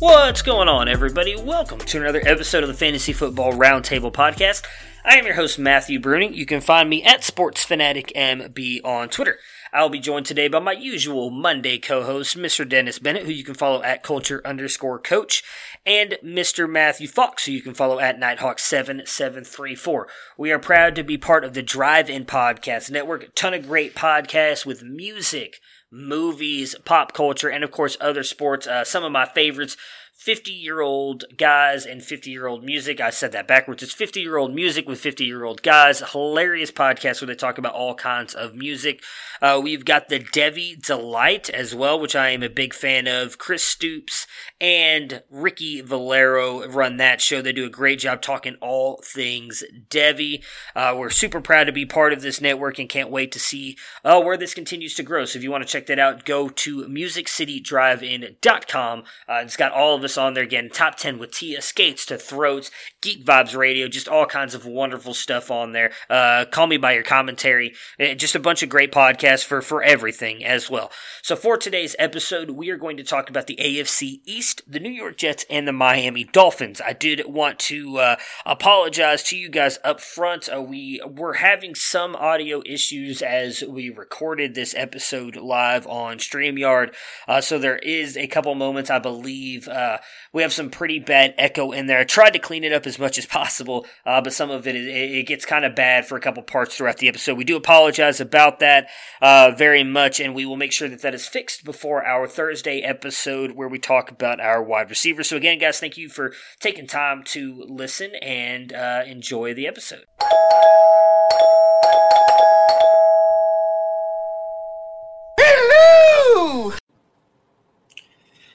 What's going on, everybody? Welcome to another episode of the Fantasy Football Roundtable Podcast. I am your host, Matthew Bruning. You can find me at SportsFanaticMB on Twitter. I'll be joined today by my usual Monday co-host, Mr. Dennis Bennett, who you can follow at Culture underscore Coach, and Mr. Matthew Fox, who you can follow at Nighthawk7734. We are proud to be part of the Drive-In Podcast Network. A ton of great podcasts with music, movies, pop culture, and of course other sports. Uh, some of my favorites 50 year old guys and 50 year old music. I said that backwards. It's 50 year old music with 50 year old guys. Hilarious podcast where they talk about all kinds of music. Uh, we've got the Devi Delight as well, which I am a big fan of. Chris Stoops and Ricky Valero run that show. They do a great job talking all things Devi. Uh, we're super proud to be part of this network and can't wait to see uh, where this continues to grow. So if you want to check that out, go to musiccitydrivein.com. Uh, it's got all of us on there again. Top 10 with Tia, Skates to Throats, Geek Vibes Radio, just all kinds of wonderful stuff on there. Uh, call me by your commentary. Uh, just a bunch of great podcasts for, for everything as well. So for today's episode, we are going to talk about the AFC East, the New York Jets, and the Miami Dolphins. I did want to uh, apologize to you guys up front. Uh, we were having some audio issues as we recorded this episode live on StreamYard. Uh, so there is a couple moments, I believe, uh, we have some pretty bad echo in there. I tried to clean it up as much as possible, uh, but some of it, it, gets kind of bad for a couple parts throughout the episode. We do apologize about that uh, very much, and we will make sure that that is fixed before our Thursday episode where we talk about our wide receiver. So again, guys, thank you for taking time to listen and uh, enjoy the episode.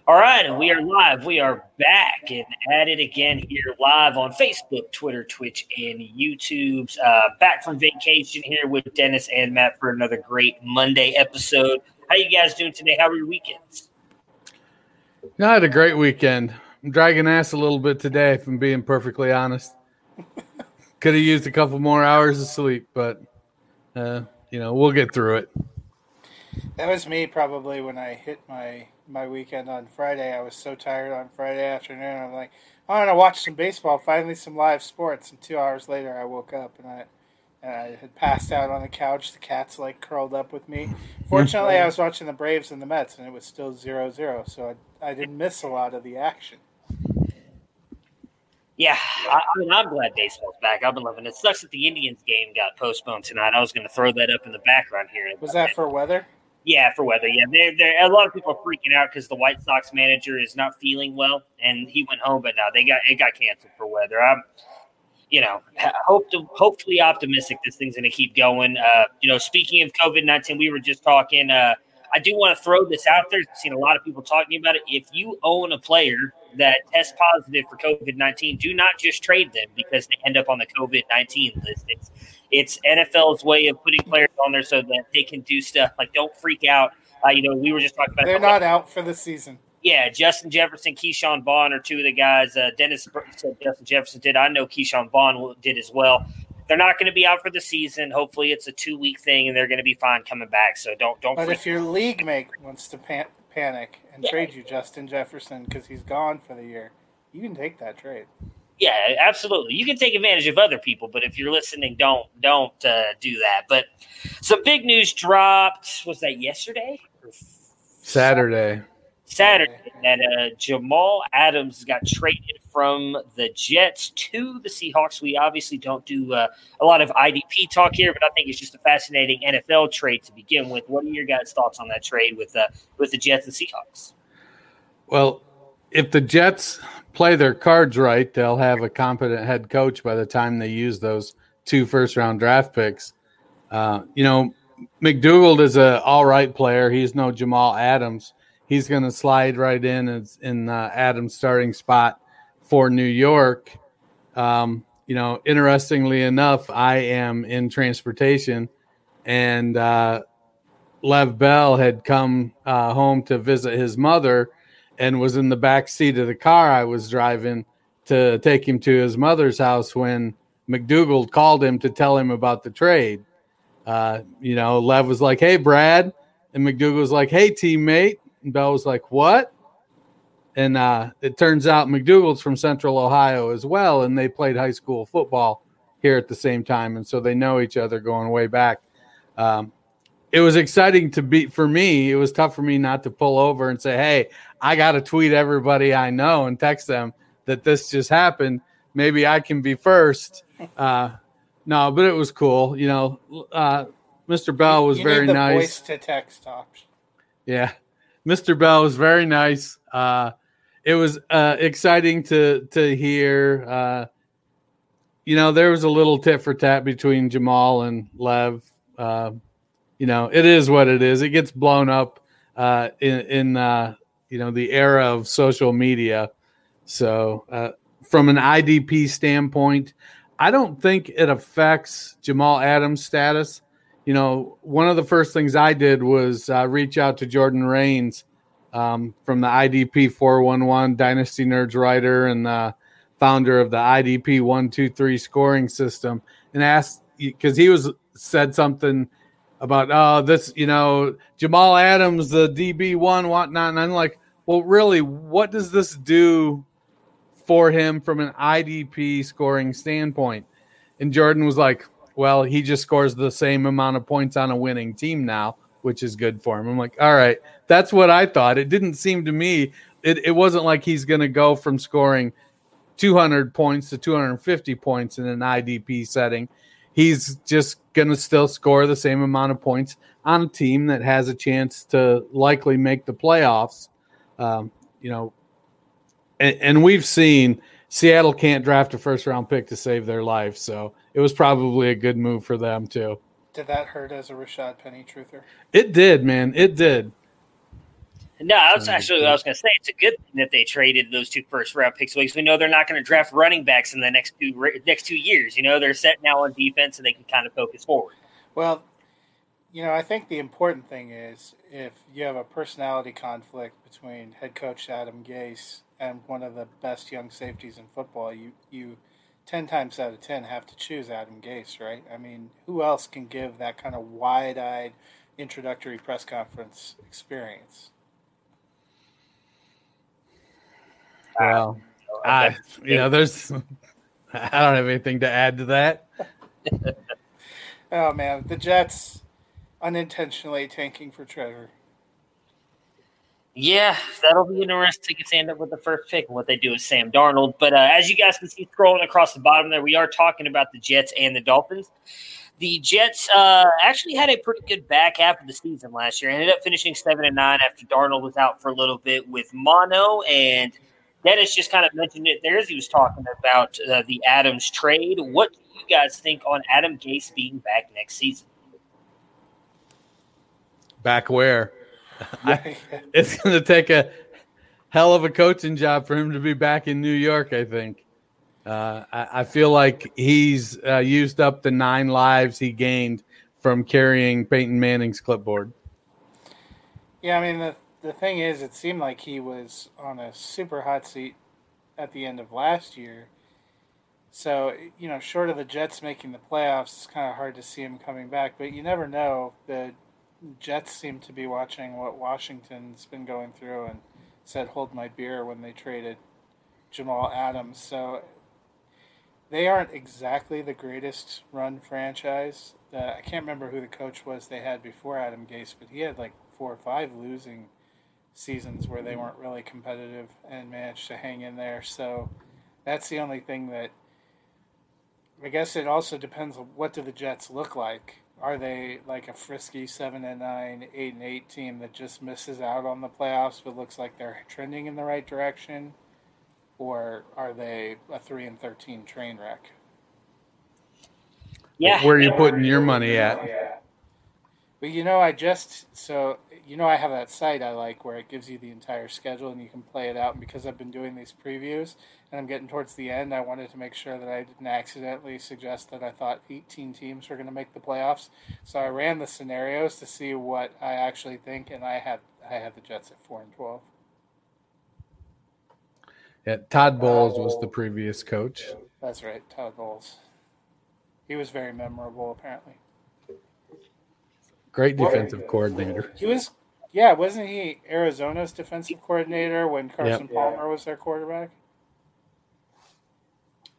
All right, and we are live. We are back and at it again here live on Facebook, Twitter, Twitch, and YouTube's uh, back from vacation here with Dennis and Matt for another great Monday episode. How you guys doing today? How were your weekends? I had a great weekend. I'm dragging ass a little bit today, if I'm being perfectly honest. Could have used a couple more hours of sleep, but uh, you know we'll get through it. That was me probably when I hit my my weekend on Friday. I was so tired on Friday afternoon. I'm like, I want to watch some baseball. Finally, some live sports. And two hours later, I woke up and I and I had passed out on the couch. The cat's like curled up with me. Fortunately, I was watching the Braves and the Mets, and it was still 0-0, so I, I didn't miss a lot of the action. Yeah, I, I mean, I'm glad baseball's back. I've been loving it. It sucks that the Indians game got postponed tonight. I was going to throw that up in the background here. Was that for weather? Yeah, for weather. Yeah, they're, they're, a lot of people are freaking out because the White Sox manager is not feeling well, and he went home. But now they got it got canceled for weather. I'm, you know, hope to hopefully optimistic this thing's going to keep going. Uh, you know, speaking of COVID nineteen, we were just talking. Uh, I do want to throw this out there. I've seen a lot of people talking about it. If you own a player that tests positive for COVID nineteen, do not just trade them because they end up on the COVID nineteen list. It's NFL's way of putting players on there so that they can do stuff like don't freak out. Uh, you know, we were just talking about they're not out for the season. Yeah, Justin Jefferson, Ke'Shawn Vaughn are two of the guys. Uh, Dennis said Justin Jefferson did. I know Ke'Shawn Vaughn did as well. They're not going to be out for the season. Hopefully, it's a two week thing, and they're going to be fine coming back. So don't don't. But if your league mate wants to pan- panic and yeah. trade you Justin Jefferson because he's gone for the year, you can take that trade. Yeah, absolutely. You can take advantage of other people, but if you're listening, don't don't uh, do that. But some big news dropped. Was that yesterday? Saturday. Saturday that uh, Jamal Adams got traded from the Jets to the Seahawks. We obviously don't do uh, a lot of IDP talk here, but I think it's just a fascinating NFL trade to begin with. What are your guys' thoughts on that trade with uh, with the Jets and Seahawks? Well, if the Jets play their cards right, they'll have a competent head coach by the time they use those two first round draft picks. Uh, you know, McDougald is an all right player. He's no Jamal Adams. He's going to slide right in as in uh, Adams' starting spot for New York. Um, you know, interestingly enough, I am in transportation, and uh, Lev Bell had come uh, home to visit his mother and was in the back seat of the car I was driving to take him to his mother's house when McDougald called him to tell him about the trade. Uh, you know, Lev was like, "Hey, Brad," and McDougald was like, "Hey, teammate." And Bell was like, "What?" And uh, it turns out McDougald's from Central Ohio as well, and they played high school football here at the same time, and so they know each other going way back. Um, it was exciting to be for me. It was tough for me not to pull over and say, "Hey, I got to tweet everybody I know and text them that this just happened. Maybe I can be first. Uh, no, but it was cool. You know, uh, Mr. Bell was you very the nice. Voice to text option. Yeah, Mr. Bell was very nice. Uh, it was uh, exciting to to hear. Uh, you know, there was a little tit for tat between Jamal and Lev. Uh, you know, it is what it is. It gets blown up uh, in in uh, you know the era of social media. So, uh, from an IDP standpoint, I don't think it affects Jamal Adams' status. You know, one of the first things I did was uh, reach out to Jordan Rains um, from the IDP 411 Dynasty Nerds writer and the founder of the IDP 123 scoring system and asked because he was said something about oh this you know Jamal Adams the DB one whatnot and I'm like well really what does this do for him from an IDP scoring standpoint? And Jordan was like well he just scores the same amount of points on a winning team now which is good for him. I'm like all right that's what I thought. It didn't seem to me it, it wasn't like he's going to go from scoring 200 points to 250 points in an IDP setting. He's just going to still score the same amount of points on a team that has a chance to likely make the playoffs. Um, you know, and, and, we've seen Seattle can't draft a first round pick to save their life, so it was probably a good move for them too. Did that hurt as a Rashad Penny truther? It did, man. It did. No, that's was actually I was going to say it's a good thing that they traded those two first round picks because we know they're not going to draft running backs in the next two next two years. You know, they're set now on defense and they can kind of focus forward. Well, you know, I think the important thing is if you have a personality conflict between head coach Adam Gase and one of the best young safeties in football, you you ten times out of ten have to choose Adam Gase, right? I mean, who else can give that kind of wide eyed introductory press conference experience? Well, I, you know, there's, I don't have anything to add to that. oh man, the Jets unintentionally tanking for Trevor. Yeah, that'll be interesting to end up with the first pick and what they do with Sam Darnold. But uh, as you guys can see scrolling across the bottom there, we are talking about the Jets and the Dolphins. The Jets uh, actually had a pretty good back half of the season last year. Ended up finishing seven and nine after Darnold was out for a little bit with mono and – Dennis just kind of mentioned it there as he was talking about uh, the Adams trade. What do you guys think on Adam Gase being back next season? Back where? I, it's going to take a hell of a coaching job for him to be back in New York, I think. Uh, I, I, feel like he's uh, used up the nine lives he gained from carrying Peyton Manning's clipboard. Yeah, I mean, the, the thing is, it seemed like he was on a super hot seat at the end of last year. So, you know, short of the Jets making the playoffs, it's kind of hard to see him coming back. But you never know. The Jets seem to be watching what Washington's been going through and said, hold my beer when they traded Jamal Adams. So, they aren't exactly the greatest run franchise. Uh, I can't remember who the coach was they had before Adam Gase, but he had like four or five losing seasons where they weren't really competitive and managed to hang in there. So that's the only thing that I guess it also depends on what do the Jets look like. Are they like a frisky seven and nine, eight and eight team that just misses out on the playoffs but looks like they're trending in the right direction? Or are they a three and thirteen train wreck? Yeah. Where are you putting your money at? Yeah. But you know, I just so you know I have that site I like where it gives you the entire schedule and you can play it out. And because I've been doing these previews and I'm getting towards the end, I wanted to make sure that I didn't accidentally suggest that I thought 18 teams were going to make the playoffs. So I ran the scenarios to see what I actually think, and I had I had the Jets at four and 12. Yeah, Todd Bowles was the oh. previous coach. That's right, Todd Bowles. He was very memorable, apparently. Great defensive coordinator. He was, yeah, wasn't he Arizona's defensive coordinator when Carson Yep. Palmer was their quarterback?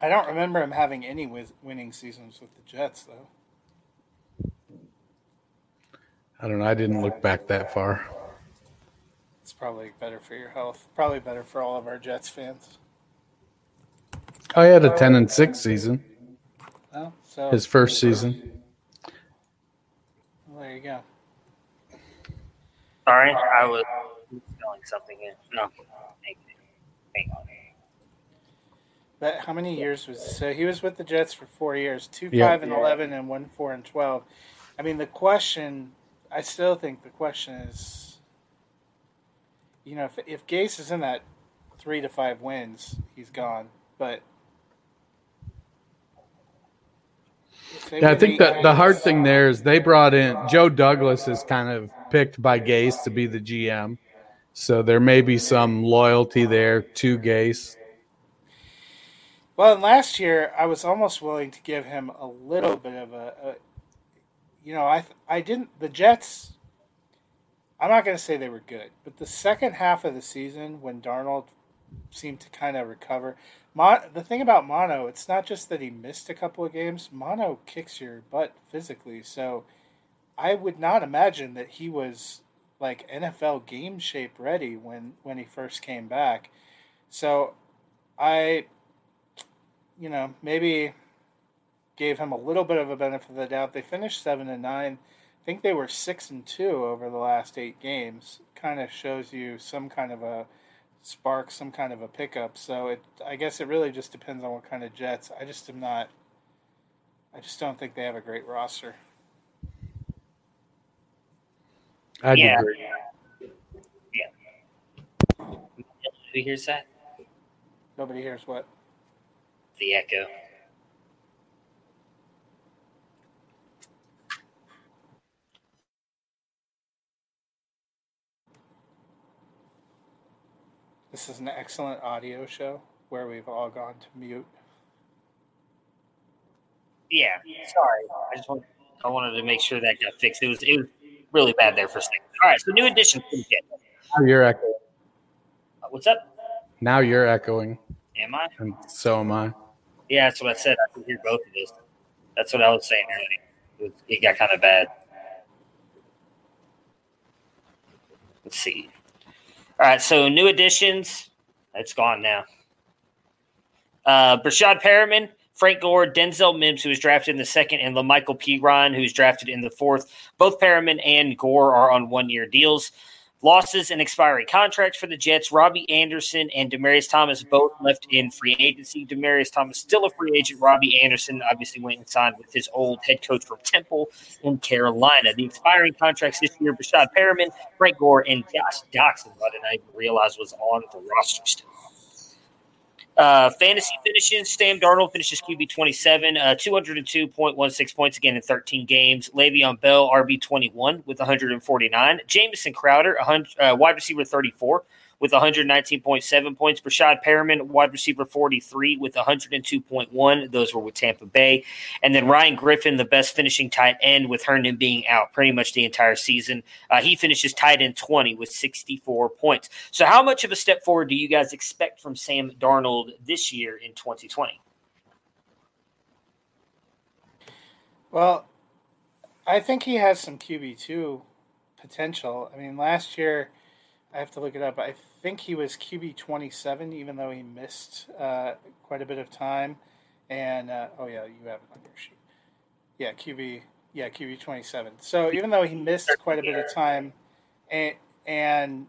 I don't remember him having any wiz- winning seasons with the Jets, though. I don't know. I didn't look back that far. It's probably better for your health. Probably better for all of our Jets fans. Oh, I had a ten and six season. Well, so His first season. Well, there you go. Sorry, I was spelling something in. No. Hang hang on. But how many years was so? He was with the Jets for four years, two Yeah. five and eleven, and one four and twelve. I mean, the question. I still think the question is, you know, if if Gase is in that three to five wins, he's gone. But if they Yeah, I think that the hard thing there is they brought in Joe Douglas is kind of picked by Gase to be the GM. So there may be some loyalty there to Gase. Well, and last year I was almost willing to give him a little bit of a, a you know, I I didn't the Jets. I'm not going to say they were good, but the second half of the season when Darnold seemed to kind of recover. Mon, the thing about Mono, it's not just that he missed a couple of games. Mono kicks your butt physically, so I would not imagine that he was like NFL game shape ready when when he first came back. So I you know, maybe gave him a little bit of a benefit of the doubt. They finished seven and nine. I think they were six and two over the last eight games. Kind of shows you some kind of a spark, some kind of a pickup. So it, I guess it really just depends on what kind of Jets. I just am not. I just don't think they have a great roster. I'd Yeah. agree. Who hears that? Nobody hears what. The echo. This is an excellent audio show where we've all gone to mute. Yeah. Sorry. I just want, I wanted to make sure that got fixed. It was it was really bad there for a second. All right. So new addition to the Jets. Now you're echoing. Uh, What's up? Now you're echoing, Am I? and so am I. Yeah, that's what I said. I could hear both of those. That's what I was saying earlier. It, was, it got kind of bad. Let's see. All right, so new additions. It's gone now. Uh, Breshad Perriman, Frank Gore, Denzel Mims, who was drafted in the second, and La'Mical Perine, who's drafted in the fourth. Both Perriman and Gore are on one year deals. Losses and expiring contracts for the Jets. Robbie Anderson and Demaryius Thomas both left in free agency. Demaryius Thomas still a free agent. Robbie Anderson obviously went and signed with his old head coach from Temple in Carolina. The expiring contracts this year: Breshad Perriman, Frank Gore, and Josh Doctson. I didn't even realize was on the roster still. Uh, fantasy finishes. Sam Darnold finishes QB 27, uh, 202.16 points again in 13 games. Le'Veon Bell, RB 21 with 149. Jamison Crowder, 100, uh, wide receiver 34 with 119.7 points. Breshad Perriman, wide receiver 43 with 102.1. Those were with Tampa Bay. And then Ryan Griffin, the best finishing tight end with Herndon being out pretty much the entire season. Uh, he finishes tight end 20 with 64 points. So, how much of a step forward do you guys expect from Sam Darnold this year in 2020? Well, I think he has some QB two potential. I mean, last year, I have to look it up. I think he was QB twenty seven, even though he missed uh, quite a bit of time. And uh, oh yeah, you have it on your sheet. Yeah, QB. Yeah, QB twenty seven. So even though he missed quite a bit of time, and and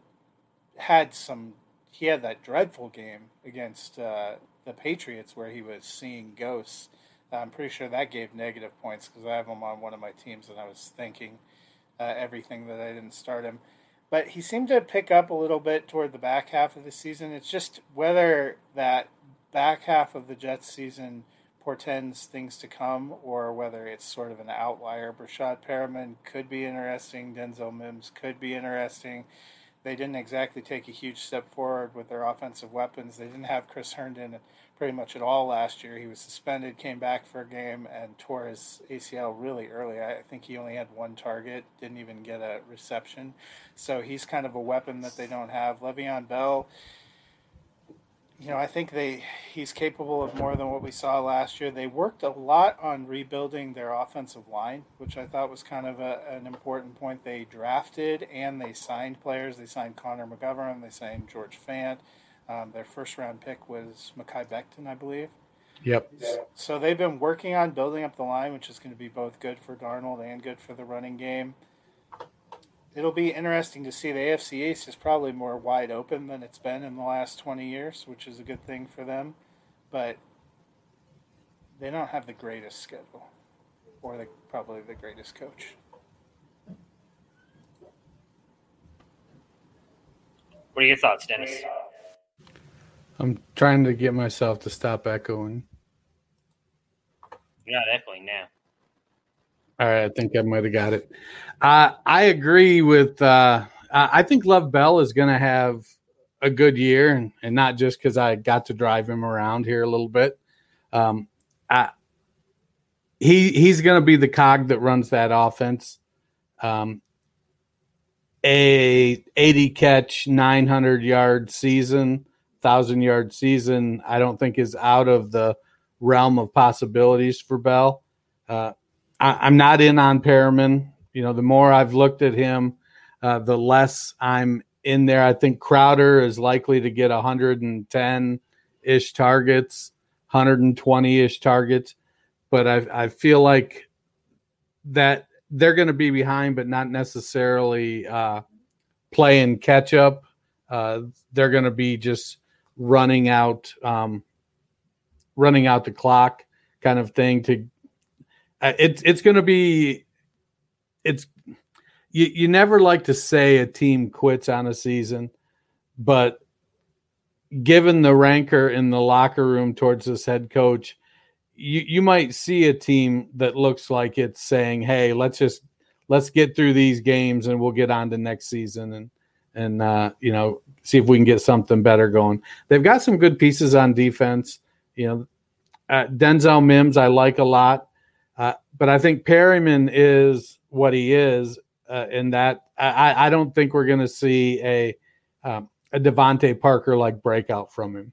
had some, he had that dreadful game against uh, the Patriots where he was seeing ghosts. I'm pretty sure that gave negative points because I have him on one of my teams, and I was thinking uh, everything that I didn't start him. But he seemed to pick up a little bit toward the back half of the season. It's just whether that back half of the Jets season portends things to come or whether it's sort of an outlier. Breshad Perriman could be interesting. Denzel Mims could be interesting. They didn't exactly take a huge step forward with their offensive weapons. They didn't have Chris Herndon pretty much at all last year. He was suspended, came back for a game, and tore his ACL really early. I think he only had one target, didn't even get a reception. So he's kind of a weapon that they don't have. Le'Veon Bell, you know, I think they he's capable of more than what we saw last year. They worked a lot on rebuilding their offensive line, which I thought was kind of a, an important point. They drafted and they signed players. They signed Connor McGovern. They signed George Fant. Um, their first round pick was Mekhi Becton, I believe. Yep. So they've been working on building up the line, which is going to be both good for Darnold and good for the running game. It'll be interesting to see. The AFC East is probably more wide open than it's been in the last 20 years, which is a good thing for them. But they don't have the greatest schedule or the, probably the greatest coach. What are your thoughts, Dennis? I'm trying to get myself to stop echoing. You're not echoing now. All right, I think I might have got it. Uh, I agree with. Uh, I think Lev Bell is going to have a good year, and, and not just because I got to drive him around here a little bit. Um, I, he he's going to be the cog that runs that offense. Um, a 80 catch, 900 yard season thousand yard season, I don't think is out of the realm of possibilities for Bell. Uh, I, am not in on Perriman. You know, the more I've looked at him, uh, the less I'm in there. I think Crowder is likely to get 110 ish targets, 120 ish targets, but I, I feel like that they're going to be behind, but not necessarily uh, playing catch up. Uh, they're going to be just running out um, running out the clock kind of thing to uh, it's it's going to be it's you, you never like to say a team quits on a season but given the rancor in the locker room towards this head coach you you might see a team that looks like it's saying hey let's just let's get through these games and we'll get on to next season. And and uh, you know see if we can get something better going. They've got some good pieces on defense. You know, uh, Denzel Mims I like a lot, uh, but I think Perriman is what he is uh, in that I, I don't think we're going to see a um, a DeVante Parker like breakout from him.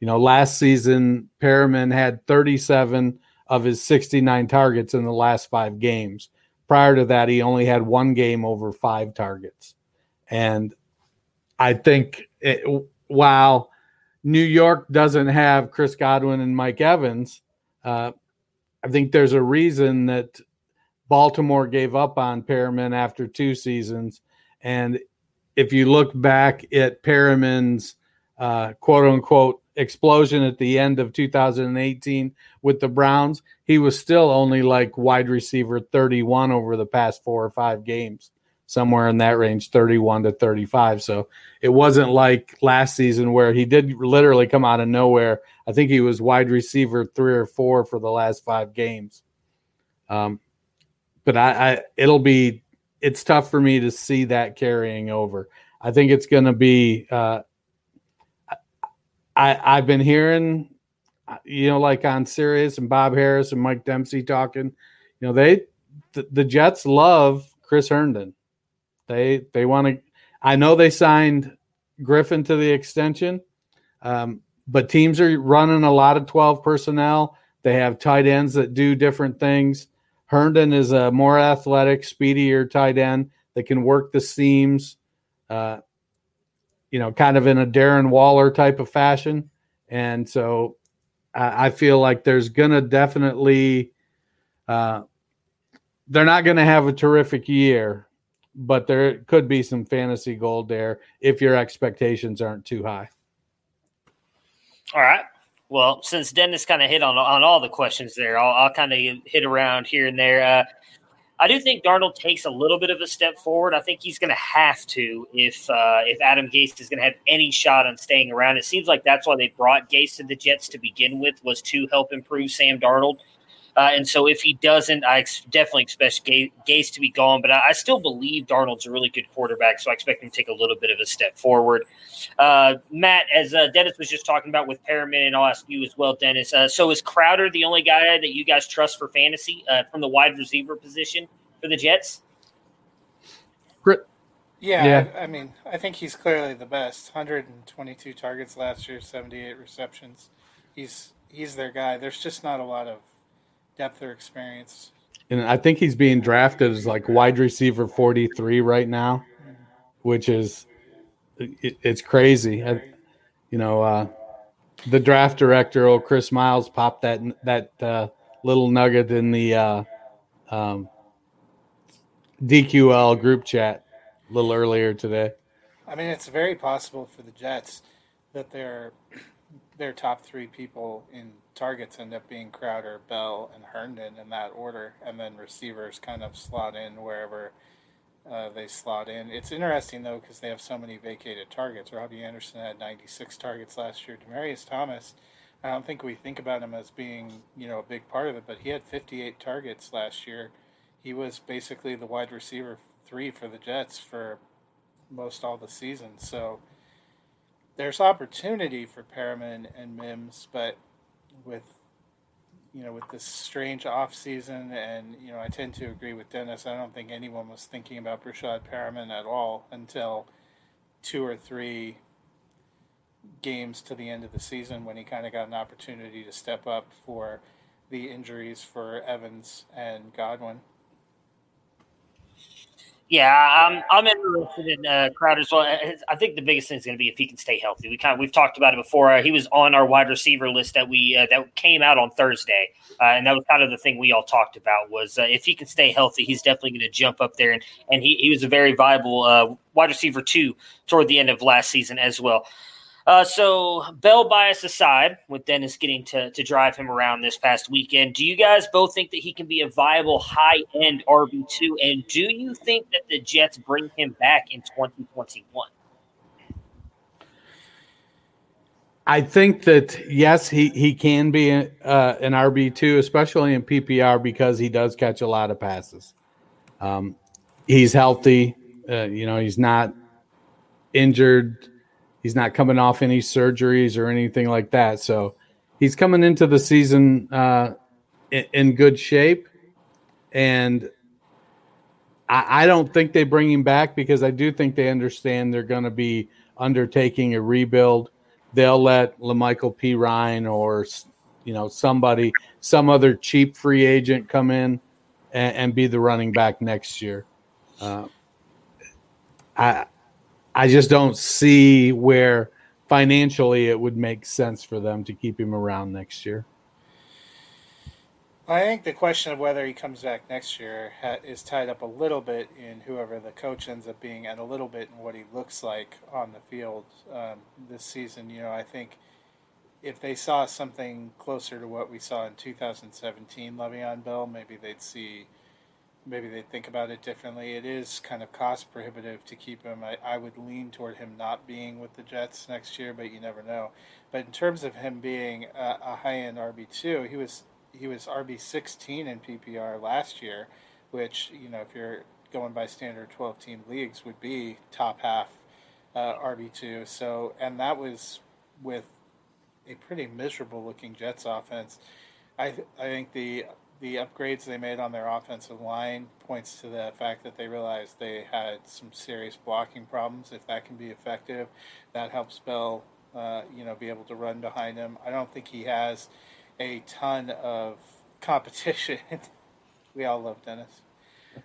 You know, last season Perriman had 37 of his 69 targets in the last five games. Prior to that, he only had one game over five targets. And I think it, while New York doesn't have Chris Godwin and Mike Evans, uh, I think there's a reason that Baltimore gave up on Perriman after two seasons. And if you look back at Perriman's uh, quote unquote explosion at the end of 2018 with the Browns, he was still only like wide receiver 31 over the past four or five games somewhere in that range 31 to 35 so it wasn't like last season where he did literally come out of nowhere. I think he was wide receiver three or four for the last five games. Um, but I, I it'll be it's tough for me to see that carrying over. I think it's going to be uh, i i've been hearing you know like on sirius and bob harris and mike dempsey talking you know they the, the jets love chris herndon they they want to. I know they signed Griffin to the extension, um, but teams are running a lot of twelve personnel. They have tight ends that do different things. Herndon is a more athletic, speedier tight end that can work the seams, uh, you know, kind of in a Darren Waller type of fashion. And so I, feel like there's going to definitely, uh, they're not going to have a terrific year, but there could be some fantasy gold there if your expectations aren't too high. All right. Well, since Dennis kind of hit on on all the questions there, I'll, I'll kind of hit around here and there. Uh, I do think Darnold takes a little bit of a step forward. I think he's going to have to if uh, if Adam Gase is going to have any shot on staying around. It seems like that's why they brought Gase to the Jets to begin with was to help improve Sam Darnold. Uh, and so if he doesn't, I ex- definitely expect Gase to be gone. But I, I, still believe Darnold's a really good quarterback, so I expect him to take a little bit of a step forward. Uh, Matt, as uh, Dennis was just talking about with Perriman, and I'll ask you as well, Dennis. Uh, so is Crowder the only guy that you guys trust for fantasy uh, from the wide receiver position for the Jets? Yeah, yeah. I, I mean, I think he's clearly the best. 122 targets last year, 78 receptions. He's he's their guy. There's just not a lot of depth or experience. And I think he's being drafted as like wide receiver 43 right now, which is it, it's crazy. I, you know, uh, the draft director, old Chris Miles, popped that that uh, little nugget in the uh, um, DQL group chat a little earlier today. I mean, it's very possible for the Jets that their their top three people in targets end up being Crowder, Bell, and Herndon in that order, and then receivers kind of slot in wherever uh, they slot in. It's interesting though because they have so many vacated targets. Robbie Anderson had 96 targets last year. Demaryius Thomas, I don't think we think about him as being you know a big part of it, but he had 58 targets last year. He was basically the wide receiver three for the Jets for most all the season. So there's opportunity for Perriman and Mims, but with you know with this strange off season, and you know I tend to agree with Dennis. I don't think anyone was thinking about Breshad Perriman at all until two or three games to the end of the season when he kind of got an opportunity to step up for the injuries for Evans and Godwin. Yeah, I'm I'm interested in uh, Crowder as well. I think the biggest thing is going to be if he can stay healthy. We kind of we've talked about it before. Uh, he was on our wide receiver list that we uh, that came out on Thursday, uh, and that was kind of the thing we all talked about was uh, if he can stay healthy, he's definitely going to jump up there. And and he, he was a very viable uh, wide receiver too toward the end of last season as well. Uh, so, Bell bias aside, with Dennis getting to, to drive him around this past weekend, do you guys both think that he can be a viable high end RB2? And do you think that the Jets bring him back in 2021? I think that, yes, he, he can be uh, an RB2, especially in PPR because he does catch a lot of passes. Um, he's healthy. Uh, you know, he's not injured He's not coming off any surgeries or anything like that. So he's coming into the season uh, in, good shape. And I, I don't think they bring him back because I do think they understand they're going to be undertaking a rebuild. They'll let La'Mical Perine or you know somebody, some other cheap free agent come in and, and be the running back next year. Uh, I I just don't see where financially it would make sense for them to keep him around next year. I think the question of whether he comes back next year ha- is tied up a little bit in whoever the coach ends up being, and a little bit in what he looks like on the field um, this season. You know, I think if they saw something closer to what we saw in 2017, Le'Veon Bell, maybe they'd see maybe they think about it differently. It is kind of cost prohibitive to keep him. I, I would lean toward him not being with the Jets next year, but you never know. But in terms of him being a, a high end RB two, he was he was RB sixteen in PPR last year, which you know if you're going by standard twelve team leagues would be top half uh, RB two. So and that was with a pretty miserable looking Jets offense. I I think the the upgrades they made on their offensive line points to the fact that they realized they had some serious blocking problems. If that can be effective, that helps Bell, uh, you know, be able to run behind him. I don't think he has a ton of competition We all love Dennis.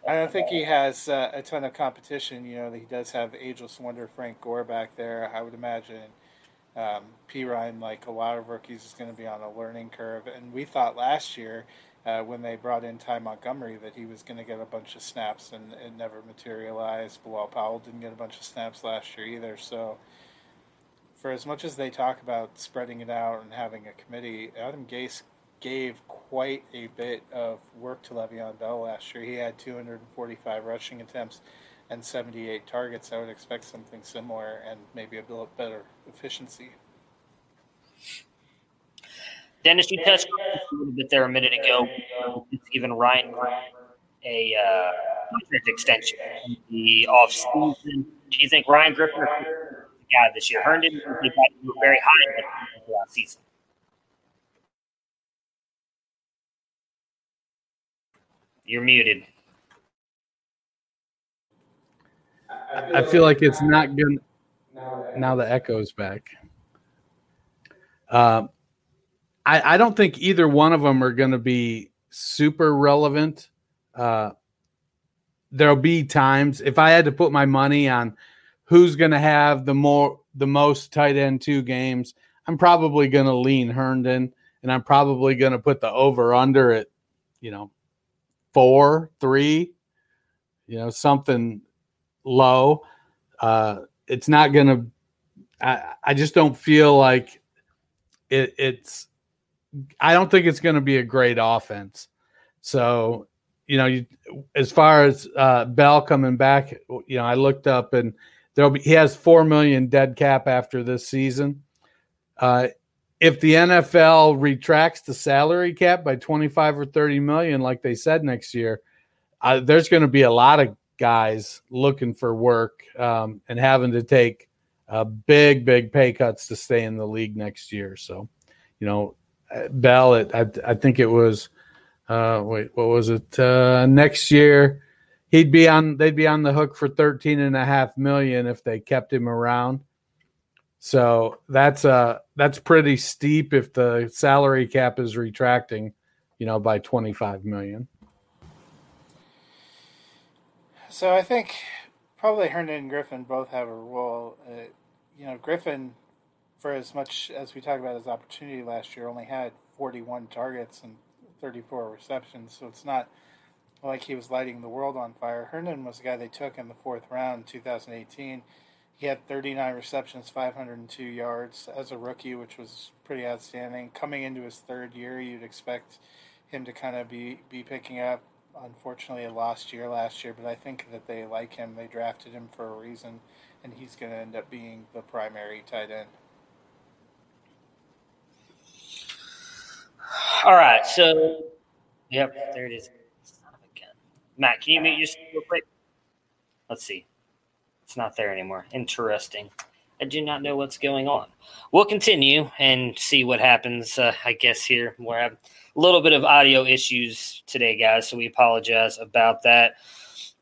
I don't think he has uh, a ton of competition. You know, he does have ageless wonder Frank Gore back there. I would imagine um, Perine, like a lot of rookies, is going to be on a learning curve. And we thought last year uh, when they brought in Ty Montgomery that he was going to get a bunch of snaps, and it never materialized. Bilal Powell didn't get a bunch of snaps last year either. So, for as much as they talk about spreading it out and having a committee, Adam Gase gave quite a bit of work to Le'Veon Bell last year. He had 245 rushing attempts and 78 targets. I would expect something similar and maybe a bit better efficiency. Dennis, you touched a little bit there a minute ago. Given Ryan a uh, contract extension in the offseason. Do you think Ryan Griffin is the guy this year? Herndon, you very high last season. You're muted. I feel like it's not good. Now the echo's back. Um, I, I don't think either one of them are going to be super relevant. Uh, there'll be times if I had to put my money on who's going to have the more the most tight end two games, I'm probably going to lean Herndon, and I'm probably going to put the over under at you know four, three, you know something low. Uh, it's not going to. I, I just don't feel like it, it's I don't think it's going to be a great offense. So, you know, you, as far as uh, Bell coming back, you know, I looked up and there'll be he has four million dead cap after this season. Uh, if the NFL retracts the salary cap by 25 or 30 million, like they said next year, uh, there's going to be a lot of guys looking for work um, and having to take uh, big, big pay cuts to stay in the league next year. So, you know, Bell, it, I, I think it was, uh, wait, what was it? Uh, next year, he'd be on, they'd be on the hook for 13 and a half million if they kept him around. So that's uh that's pretty steep if the salary cap is retracting, you know, by 25 million. So I think probably Herndon and Griffin both have a role. Uh, you know, Griffin for as much as we talk about his opportunity last year, only had 41 targets and 34 receptions. So it's not like he was lighting the world on fire. Herndon was the guy they took in the fourth round, 2018. He had 39 receptions, 502 yards as a rookie, which was pretty outstanding. Coming into his third year, you'd expect him to kind of be, be picking up. Unfortunately, a lost year last year, but I think that they like him. They drafted him for a reason, and he's going to end up being the primary tight end. All right, so yep, there it is. Matt, can you mute yourself real quick? Let's see. It's not there anymore. Interesting. I do not know what's going on. We'll continue and see what happens. Uh, I guess here we have a little bit of audio issues today, guys. So we apologize about that.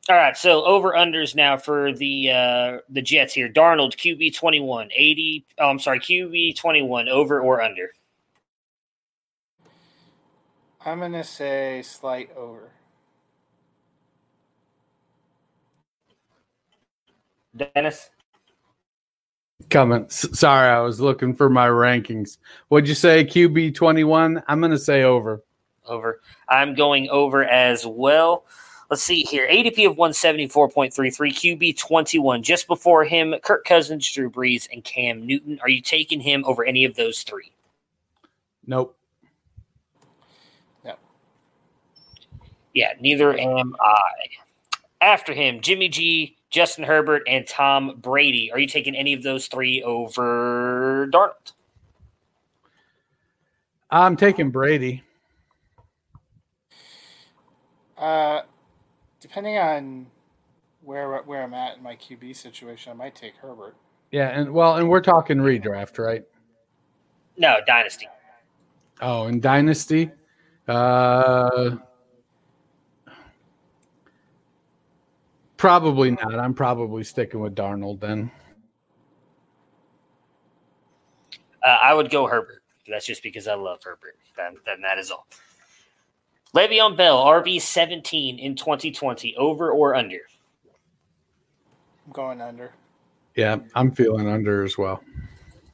All right, so over unders now for the uh, the Jets here. Darnold QB 21, 80. Oh, I'm sorry, QB 21 over or under. I'm going to say slight over. Dennis? Coming. S- sorry, I was looking for my rankings. What'd you say, QB 21? I'm going to say over. Over. I'm going over as well. Let's see here. ADP of 174.33, QB 21. Just before him, Kirk Cousins, Drew Brees, and Cam Newton. Are you taking him over any of those three? Nope. Yeah, neither am I. After him, Jimmy G, Justin Herbert, and Tom Brady. Are you taking any of those three over Darnold? I'm taking Brady. Uh, depending on where where I'm at in my QB situation, I might take Herbert. Yeah, and well, and we're talking redraft, right? No, dynasty. Oh, in dynasty, uh, Probably not. I'm probably sticking with Darnold then. Uh, I would go Herbert. That's just because I love Herbert. Then, then that is all. Le'Veon Bell, RB 17 in 2020, over or under? I'm going under. Yeah, I'm feeling under as well.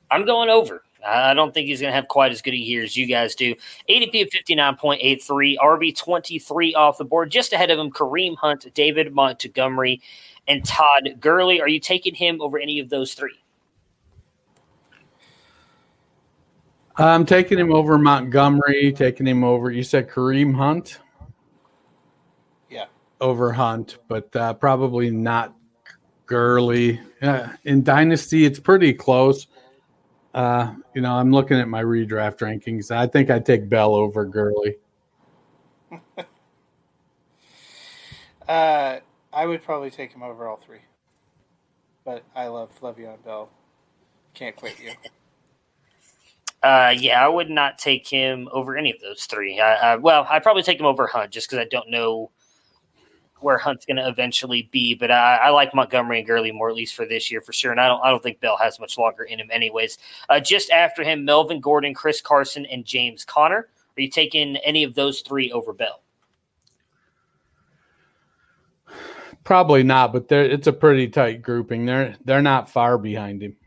I'm going over. I don't think he's going to have quite as good a year as you guys do. ADP of 59.83, RB 23 off the board. Just ahead of him, Kareem Hunt, David Montgomery, and Todd Gurley. Are you taking him over any of those three? I'm taking him over Montgomery, taking him over. You said Kareem Hunt? Yeah. Over Hunt, but uh, probably not Gurley. Uh, in Dynasty, it's pretty close. Uh, you know, I'm looking at my redraft rankings. I think I'd take Bell over Gurley. uh, I would probably take him over all three. But I love Le'Veon Bell. Can't quit you. Uh, yeah, I would not take him over any of those three. I, I, well, I'd probably take him over Hunt just because I don't know where Hunt's going to eventually be. But I, I, like Montgomery and Gurley more, at least for this year, for sure. And I don't, I don't think Bell has much longer in him, anyways. Uh, just after him, Melvin Gordon, Chris Carson, and James Conner. Are you taking any of those three over Bell? Probably not, but it's a pretty tight grouping. They're they're not far behind him.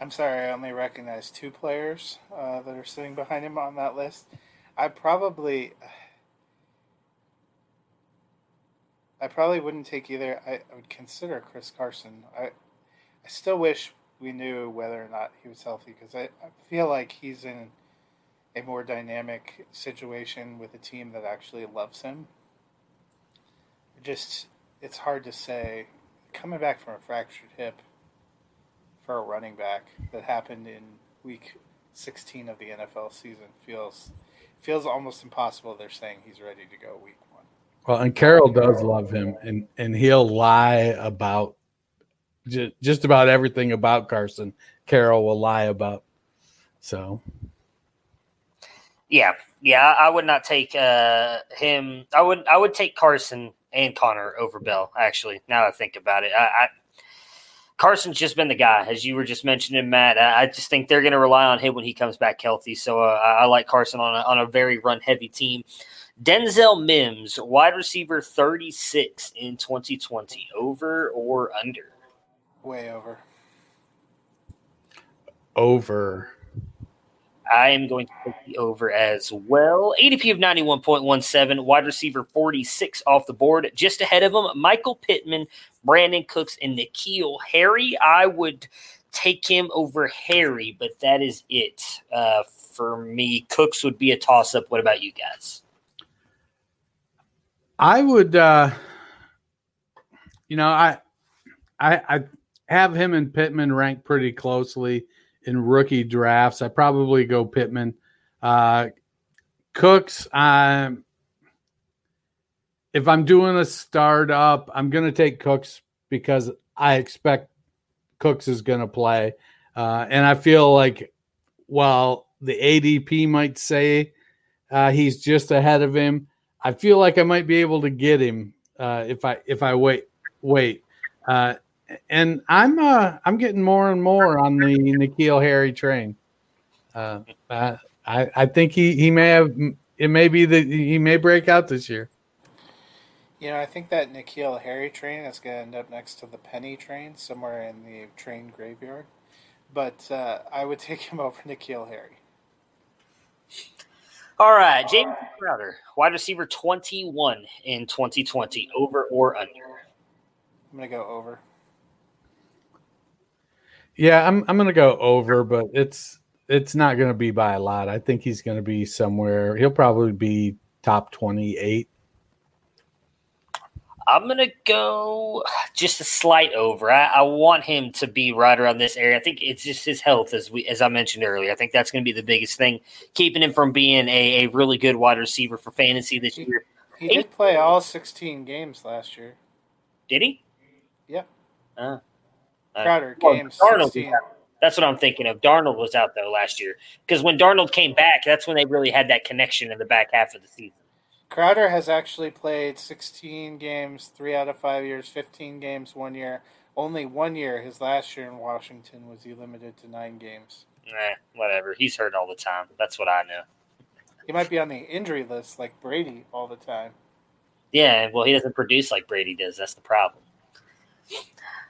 I'm sorry, I only recognize two players uh, that are sitting behind him on that list. I probably, I probably wouldn't take either. I, I would consider Chris Carson. I, I still wish we knew whether or not he was healthy because I, I feel like he's in a more dynamic situation with a team that actually loves him. Just, it's hard to say. Coming back from a fractured hip for a running back that happened in week 16 of the NFL season feels feels almost impossible. They're saying he's ready to go week. Well, and Carroll does love him, and and he'll lie about just, just about everything about Carson. Carroll will lie about. So, yeah, yeah, I would not take uh, him. I would I would take Carson and Conner over Bell. Actually, now that I think about it, I, I Carson's just been the guy, as you were just mentioning, Matt. I just think they're going to rely on him when he comes back healthy. So uh, I like Carson on a, on a very run heavy team. Denzel Mims, wide receiver 36 in 2020, over or under? Way over. Over. I am going to take the over as well. ADP of 91.17, wide receiver 46 off the board. Just ahead of him, Michael Pittman, Brandin Cooks, and N'Keal Harry. I would take him over Harry, but that is it uh, for me. Cooks would be a toss up. What about you guys? I would, uh, you know, I, I, I have him and Pittman ranked pretty closely in rookie drafts. I probably go Pittman. Uh, Cooks, um, if I'm doing a startup, I'm going to take Cooks because I expect Cooks is going to play. Uh, and I feel like while the ADP might say uh, he's just ahead of him, I feel like I might be able to get him uh, if I if I wait wait. Uh, and I'm uh I'm getting more and more on the N'Keal Harry train. Uh, I I think he he may have it may be that he may break out this year. You know, I think that N'Keal Harry train is going to end up next to the Penny train somewhere in the train graveyard. But uh, I would take him over N'Keal Harry. All right, James Crowder, wide receiver 21 in 2020, over or under? I'm going to go over. Yeah, I'm I'm gonna go over, but it's it's not gonna be by a lot. I think he's gonna be somewhere. He'll probably be top twenty eight. I'm gonna go just a slight over. I, I, want him to be right around this area. I think it's just his health, as we as I mentioned earlier. I think that's going to be the biggest thing, keeping him from being a, a really good wide receiver for fantasy this year. He, he did play all 16 games last year. Did he? Yep. Uh, uh, Crowder well, games. That's what I'm thinking of. Darnold was out though last year because when Darnold came back, that's when they really had that connection in the back half of the season. Crowder has actually played 16 games, three out of five years, 15 games one year. Only one year, his last year in Washington, was he limited to nine games. Eh, whatever. He's hurt all the time. That's what I know. He might be on the injury list like Brady all the time. Yeah, well, he doesn't produce like Brady does. That's the problem.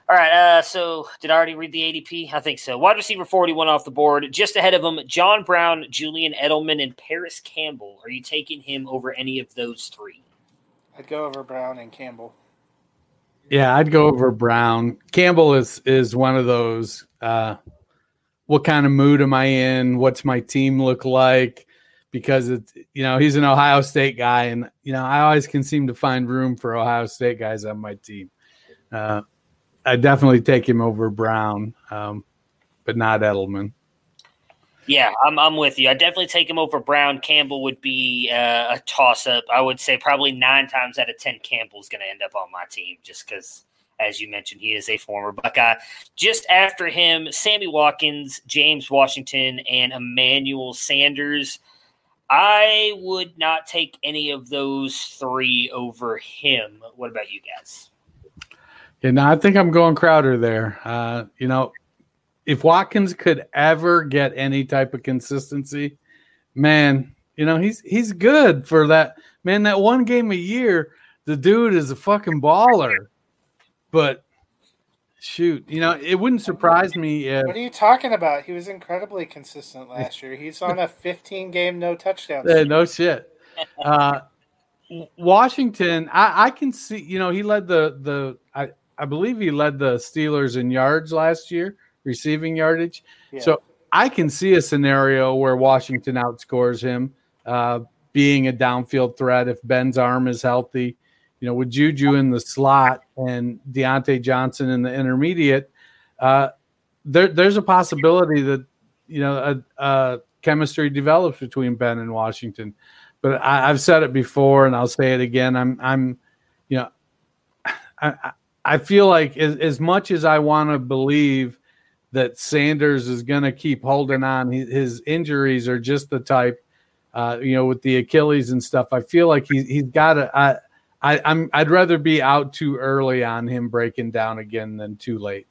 All right. Uh, so, did I already read the ADP? I think so. Wide receiver 41 off the board. Just ahead of him, John Brown, Julian Edelman, and Parris Campbell. Are you taking him over any of those three? I'd go over Brown and Campbell. Yeah, I'd go over Brown. Campbell is is one of those. Uh, what kind of mood am I in? What's my team look like? Because it's you know he's an Ohio State guy, and you know I always can seem to find room for Ohio State guys on my team. Uh, I definitely take him over Brown, um, but not Edelman. Yeah, I'm, I'm with you. I definitely take him over Brown. Campbell would be uh, a toss up. I would say probably nine times out of 10, Campbell's going to end up on my team just because, as you mentioned, he is a former Buckeye. Just after him, Sammy Watkins, James Washington, and Emmanuel Sanders. I would not take any of those three over him. What about you guys? No, I think I'm going Crowder there. Uh, you know, if Watkins could ever get any type of consistency, man, you know, he's he's good for that. Man, that one game a year, the dude is a fucking baller. But shoot, you know, it wouldn't surprise me if What are you talking about? He was incredibly consistent last year. He's on a 15 game no touchdown. Yeah, no shit. Uh, Washington, I, I can see, you know, he led the the I, I believe he led the Steelers in yards last year receiving yardage. Yeah. So I can see a scenario where Washington outscores him, uh, being a downfield threat if Ben's arm is healthy. You know, with Juju in the slot and Diontae Johnson in the intermediate, uh, there, there's a possibility that you know a, a, chemistry develops between Ben and Washington. But I, have said it before, and I'll say it again. I'm, I'm, you know, I, I feel like as, as much as I want to believe that Sanders is going to keep holding on. His injuries are just the type, uh, you know, with the Achilles and stuff. I feel like he, he's got to. I, I, I'm. I'd rather be out too early on him breaking down again than too late.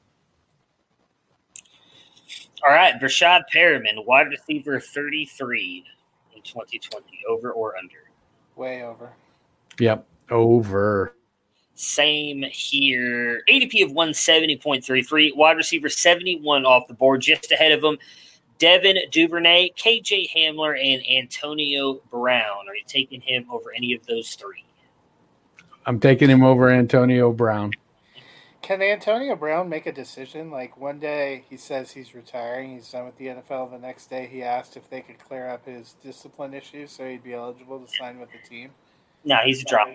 All right, Breshad Perriman, wide receiver 33 in 2020, over or under? Way over. Yep, over. Same here. ADP of 170.33. Wide receiver 71 off the board, just ahead of him. Devin Duvernay, KJ Hamler, and Antonio Brown. Are you taking him over any of those three? I'm taking him over Antonio Brown. Can Antonio Brown make a decision? Like one day he says he's retiring, he's done with the NFL. The next day he asked if they could clear up his discipline issues so he'd be eligible to sign with the team. No, he's a drop.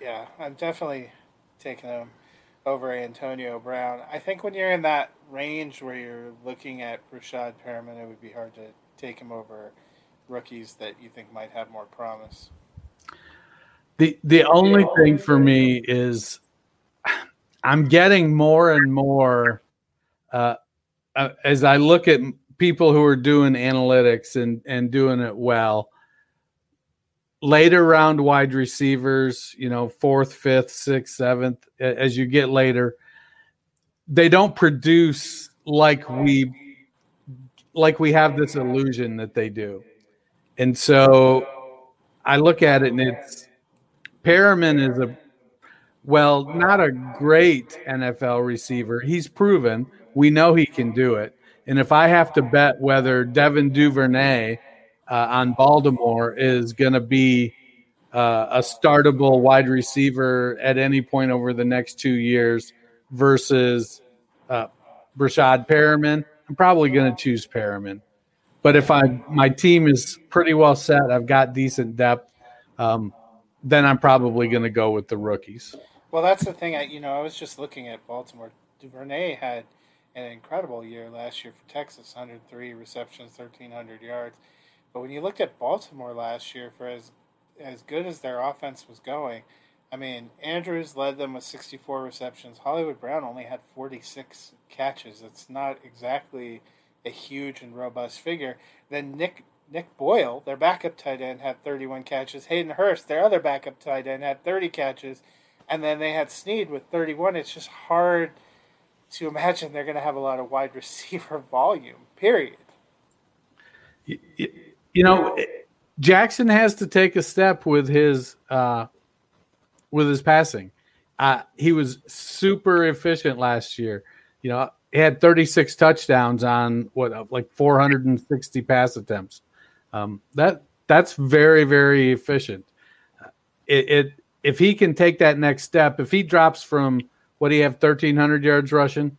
Yeah. Yeah, I'm definitely taking him over Antonio Brown. I think when you're in that range where you're looking at Breshad Perriman, it would be hard to take him over rookies that you think might have more promise. The the only thing for me is I'm getting more and more uh, uh as I look at people who are doing analytics and and doing it well later round wide receivers, you know, fourth, fifth, sixth, seventh, as you get later, they don't produce like we like we have this illusion that they do. And so I look at it and it's Perriman is a well, not a great NFL receiver. He's proven. We know he can do it. And if I have to bet whether Devin Duvernay uh, on Baltimore is going to be uh, a startable wide receiver at any point over the next two years versus uh, Breshad Perriman, I'm probably going to choose Perriman. But if I my team is pretty well set, I've got decent depth, um, then I'm probably going to go with the rookies. Well, that's the thing. I you know I was just looking at Baltimore. Duvernay had an incredible year last year for Texas, 103 receptions, 1,300 yards. But when you looked at Baltimore last year, for as as good as their offense was going, I mean, Andrews led them with 64 receptions. Hollywood Brown only had 46 catches. It's not exactly a huge and robust figure. Then Nick Nick Boyle, their backup tight end, had 31 catches. Hayden Hurst, their other backup tight end, had 30 catches. And then they had Snead with 31. It's just hard to imagine they're going to have a lot of wide receiver volume, period you know, Jackson has to take a step with his uh, with his passing. Uh, he was super efficient last year. You know, he had 36 touchdowns on what like 460 pass attempts. Um, that that's very very efficient. It, it if he can take that next step, if he drops from what do you have 1300 yards rushing,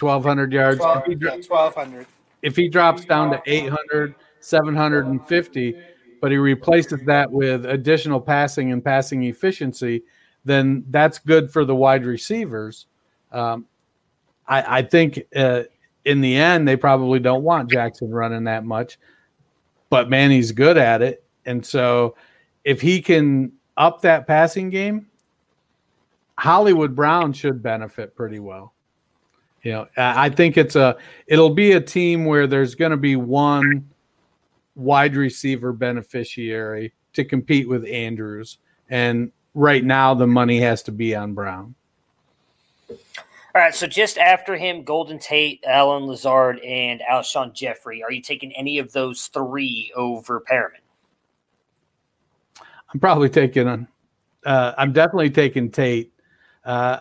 1200 yards, 12, if, he, yeah, 1200. if he drops down to 800, 750, but he replaces that with additional passing and passing efficiency, then that's good for the wide receivers. Um, I, I, think uh, in the end, they probably don't want Jackson running that much, but man, he's good at it. And so if he can up that passing game, Hollywood Brown should benefit pretty well. You know, I think it's a it'll be a team where there's going to be one wide receiver beneficiary to compete with Andrews, and right now the money has to be on Brown. All right, so just after him, Golden Tate, Allen Lazard, and Alshon Jeffery. Are you taking any of those three over Perriman? I'm probably taking. Uh, I'm definitely taking Tate. Uh,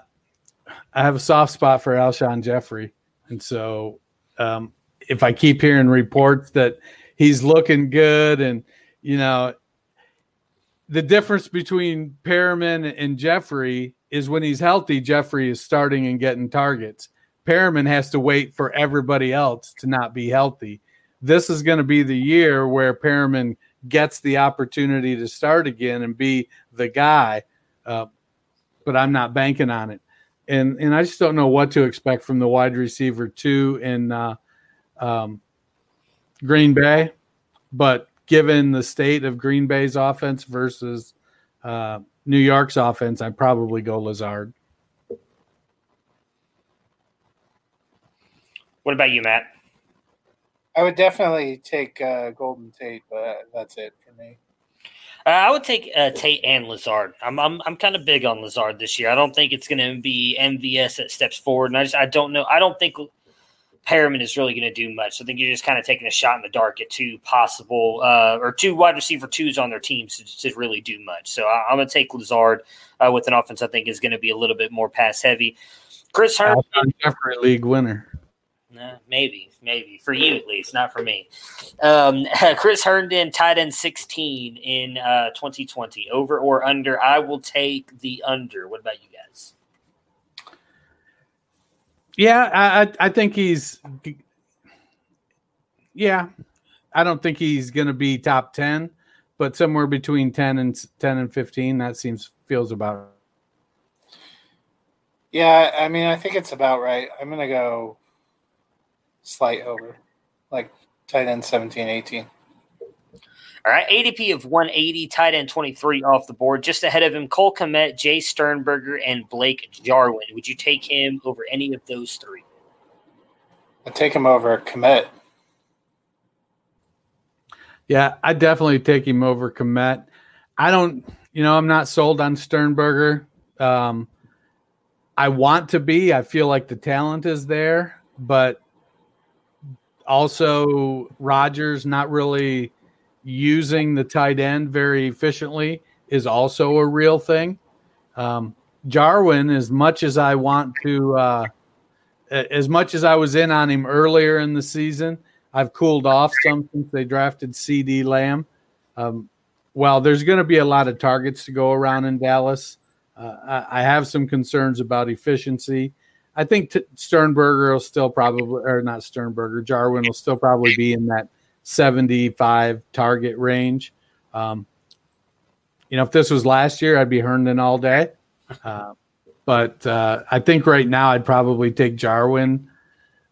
I have a soft spot for Alshon Jeffery, and so um, if I keep hearing reports that he's looking good, and you know, the difference between Perriman and Jeffery is when he's healthy, Jeffery is starting and getting targets. Perriman has to wait for everybody else to not be healthy. This is going to be the year where Perriman gets the opportunity to start again and be the guy. Uh, but I'm not banking on it. And and I just don't know what to expect from the wide receiver two in uh, um, Green Bay. But given the state of Green Bay's offense versus uh, New York's offense, I'd probably go Lazard. What about you, Matt? I would definitely take uh, Golden Tate, but that's it for me. Uh, I would take uh, Tate and Lazard. I'm I'm I'm kind of big on Lazard this year. I don't think it's going to be MVS that steps forward, and I just I don't know. I don't think Perriman is really going to do much. So I think you're just kind of taking a shot in the dark at two possible uh, or two wide receiver twos on their teams to, to really do much. So I, am going to take Lazard uh, with an offense I think is going to be a little bit more pass heavy. Chris Herndon, Jeffery League winner. Uh, maybe, maybe for you at least, not for me. Um, Chris Herndon, tight end 16 in uh, 2020. Over or under? I will take the under. What about you guys? Yeah, I, I think he's. Yeah, I don't think he's going to be top 10, but somewhere between 10 and 10 and 15. That seems feels about. Yeah, I mean, I think it's about right. I'm going to go slight over, like tight end 17, 18. All right, ADP of 180, tight end 23 off the board. Just ahead of him, Cole Kmet, Jace Sternberger, and Blake Jarwin. Would you take him over any of those three? I'd take him over Kmet. Yeah, I definitely take him over Kmet. I don't, you know, I'm not sold on Sternberger. Um, I want to be. I feel like the talent is there, but also Rodgers not really using the tight end very efficiently is also a real thing. Um, Jarwin, as much as I want to, uh, as much as I was in on him earlier in the season, I've cooled off some since they drafted CeeDee Lamb. Um, well, there's going to be a lot of targets to go around in Dallas. Uh, I, I have some concerns about efficiency. I think t- Sternberger will still probably, or not Sternberger, Jarwin will still probably be in that 75 target range. Um, you know, if this was last year, I'd be Herndon all day. Uh, but uh, I think right now I'd probably take Jarwin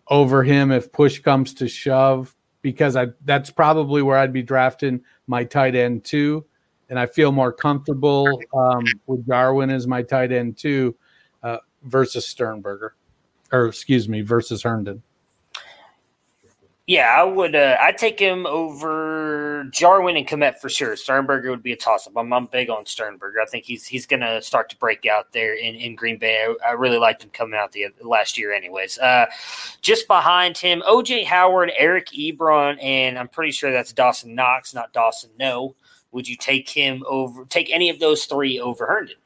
over him if push comes to shove, because I that's probably where I'd be drafting my tight end too. And I feel more comfortable um, with Jarwin as my tight end too versus Sternberger, or excuse me, versus Herndon. Yeah, I would. Uh, I'd take him over Jarwin and Kmet for sure. Sternberger would be a toss up. I'm, I'm, big on Sternberger. I think he's he's going to start to break out there in, in Green Bay. I, I really liked him coming out the last year, anyways. Uh, just behind him, OJ Howard, Eric Ebron, and I'm pretty sure that's Dawson Knox, not Dawson. No, would you take him over? Take any of those three over Herndon?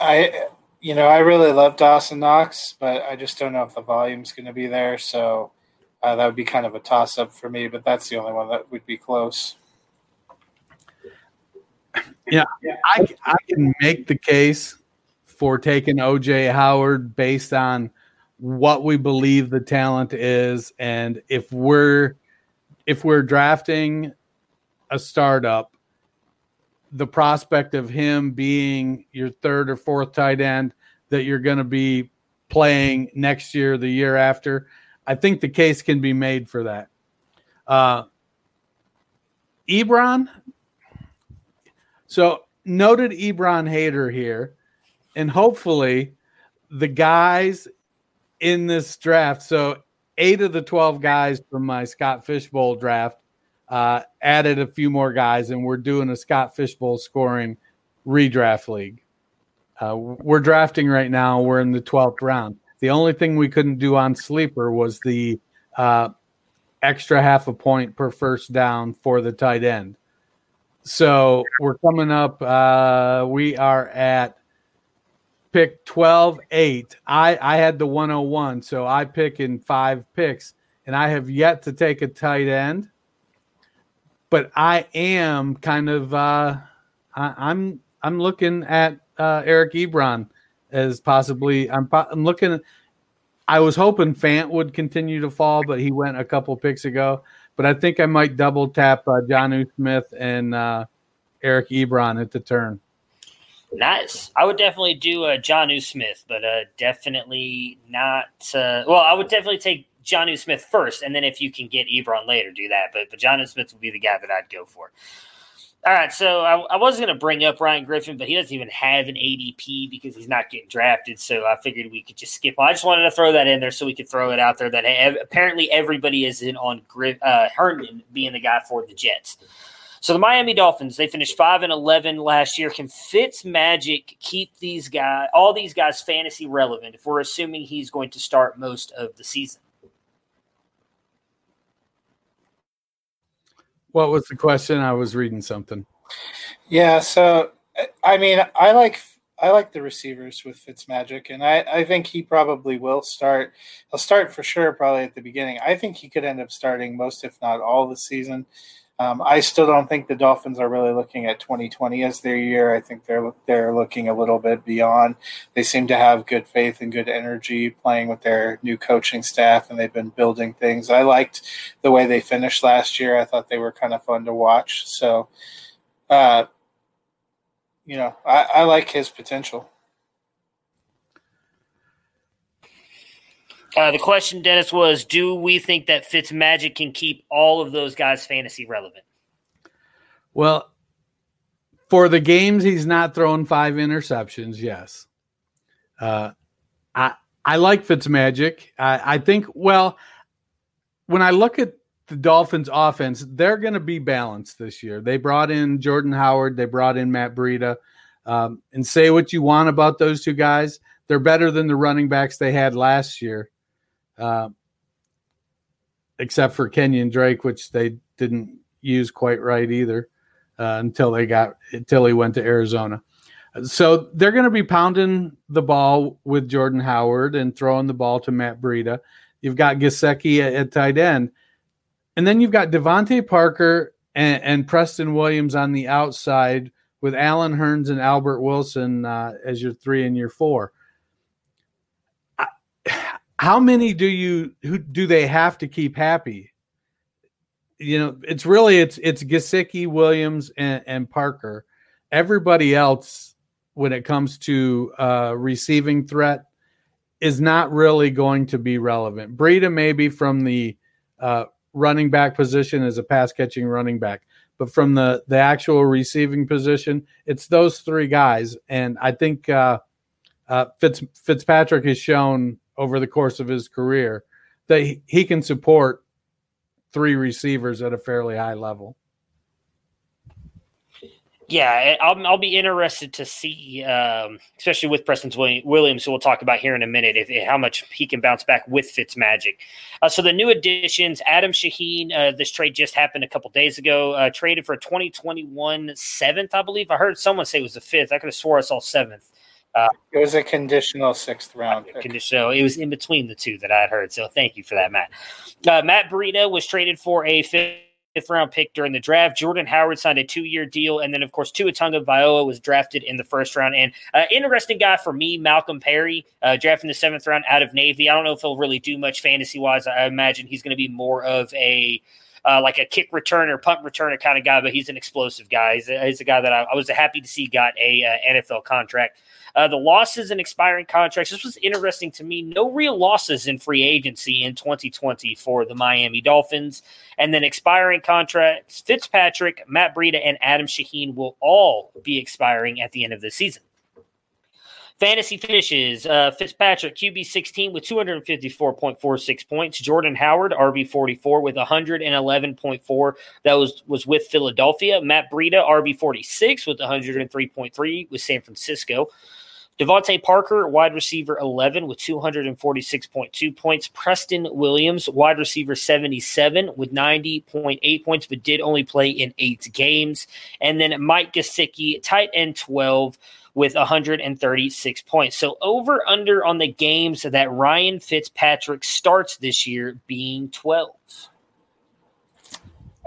I you know, I really love Dawson Knox, but I just don't know if the volume's going to be there. So uh, that would be kind of a toss up for me, but that's the only one that would be close. Yeah, I, I can make the case for taking OJ Howard based on what we believe the talent is, and if we're if we're drafting a startup the prospect of him being your third or fourth tight end that you're going to be playing next year, the year after, I think the case can be made for that. Uh, Ebron, so noted Ebron hater here, and hopefully the guys in this draft. So eight of the twelve guys from my Scott Fish Bowl draft uh, added a few more guys, and we're doing a Scott Fish Bowl scoring redraft league. Uh, we're drafting right now. We're in the 12th round. The only thing we couldn't do on sleeper was the uh, extra half a point per first down for the tight end. So we're coming up. Uh, we are at pick 12 8. I, I had the 101, so I pick in five picks, and I have yet to take a tight end but I am kind of uh, I, am I'm, I'm looking at uh, Eric Ebron as possibly I'm I'm looking. I was hoping Fant would continue to fall, but he went a couple picks ago. But I think I might double tap uh, U Smith and uh, Eric Ebron at the turn. Nice. I would definitely do uh, U Smith, but uh, definitely not. Uh, well, I would definitely take Jonnu Smith first, and then if you can get Ebron later, do that. But but Jonnu Smith would be the guy that I'd go for. All right, so I, I was going to bring up Ryan Griffin, but he doesn't even have an ADP because he's not getting drafted. So I figured we could just skip. I just wanted to throw that in there so we could throw it out there that apparently everybody is in on Griff, uh, Herndon being the guy for the Jets. So the Miami Dolphins, they finished five and eleven last year. Can Fitz Magic keep these guys, all these guys, fantasy relevant? If we're assuming he's going to start most of the season. What was the question? I was reading something. Yeah, so I mean, I like I like the receivers with Fitzmagic, and I, I think he probably will start. He'll start for sure, probably at the beginning. I think he could end up starting most, if not all, the season. Um, I still don't think the Dolphins are really looking at 2020 as their year. I think they're they're looking a little bit beyond. They seem to have good faith and good energy playing with their new coaching staff, and they've been building things. I liked the way they finished last year. I thought they were kind of fun to watch. So, uh, you know, I, I like his potential. Uh, the question, Dennis, was: Do we think that Fitzmagic can keep all of those guys fantasy relevant? Well, for the games he's not throwing five interceptions, yes. Uh, I I like Fitzmagic. I, I think well, when I look at the Dolphins' offense, they're going to be balanced this year. They brought in Jordan Howard, they brought in Matt Breida, um, and say what you want about those two guys. They're better than the running backs they had last year uh, except for Kenyan Drake, which they didn't use quite right either uh, until they got until he went to Arizona. So they're going to be pounding the ball with Jordan Howard and throwing the ball to Matt Breida. You've got Gesicki at, at tight end, and then you've got DeVante Parker and, and, Preston Williams on the outside with Allen Hurns and Albert Wilson uh, as your three and your four how many do you who do they have to keep happy? You know, it's really it's it's Gesicki, Williams, and, and Parker. Everybody else, when it comes to uh, receiving threat, is not really going to be relevant. Breida maybe from the uh, running back position as a pass catching running back, but from the the actual receiving position, it's those three guys. And I think uh, uh, Fitz Fitzpatrick has shown over the course of his career that he, can support three receivers at a fairly high level. Yeah, I'll, I'll be interested to see, um, especially with Preston Williams, who we'll talk about here in a minute, if, if how much he can bounce back with Fitzmagic. Uh, so the new additions, Adam Shaheen, uh, this trade just happened a couple days ago, uh, traded for 2021 seventh, I believe. I heard someone say it was the fifth. I could have swore I saw seventh. Uh, it was a conditional sixth round. Pick. Conditional. It was in between the two that I had heard. So thank you for that, Matt. Uh, Matt Breida was traded for a fifth round pick during the draft. Jordan Howard signed a two year deal. And then, of course, Tua Viola was drafted in the first round. And uh, interesting guy for me, Malcolm Perry, uh, drafted in the seventh round out of Navy. I don't know if he'll really do much fantasy wise. I imagine he's going to be more of a. Uh, like a kick returner, punt returner kind of guy, but he's an explosive guy. He's a, he's a guy that I, I, was happy to see got a uh, NFL contract. Uh, the losses and expiring contracts. This was interesting to me. No real losses in free agency in 2020 for the Miami Dolphins. And then expiring contracts Fitzpatrick, Matt Breida, and Adam Shaheen will all be expiring at the end of the season. Fantasy finishes uh, Fitzpatrick, QB 16 with 254.46 points. Jordan Howard, RB 44 with 111.4. That was, was with Philadelphia. Matt Breida, RB 46 with 103.3 with San Francisco. DeVante Parker, wide receiver 11 with 246.2 points. Preston Williams, wide receiver 77 with 90.8 points, but did only play in eight games. And then Mike Gesicki, tight end 12 with 136 points. So over under on the games that Ryan Fitzpatrick starts this year being 12.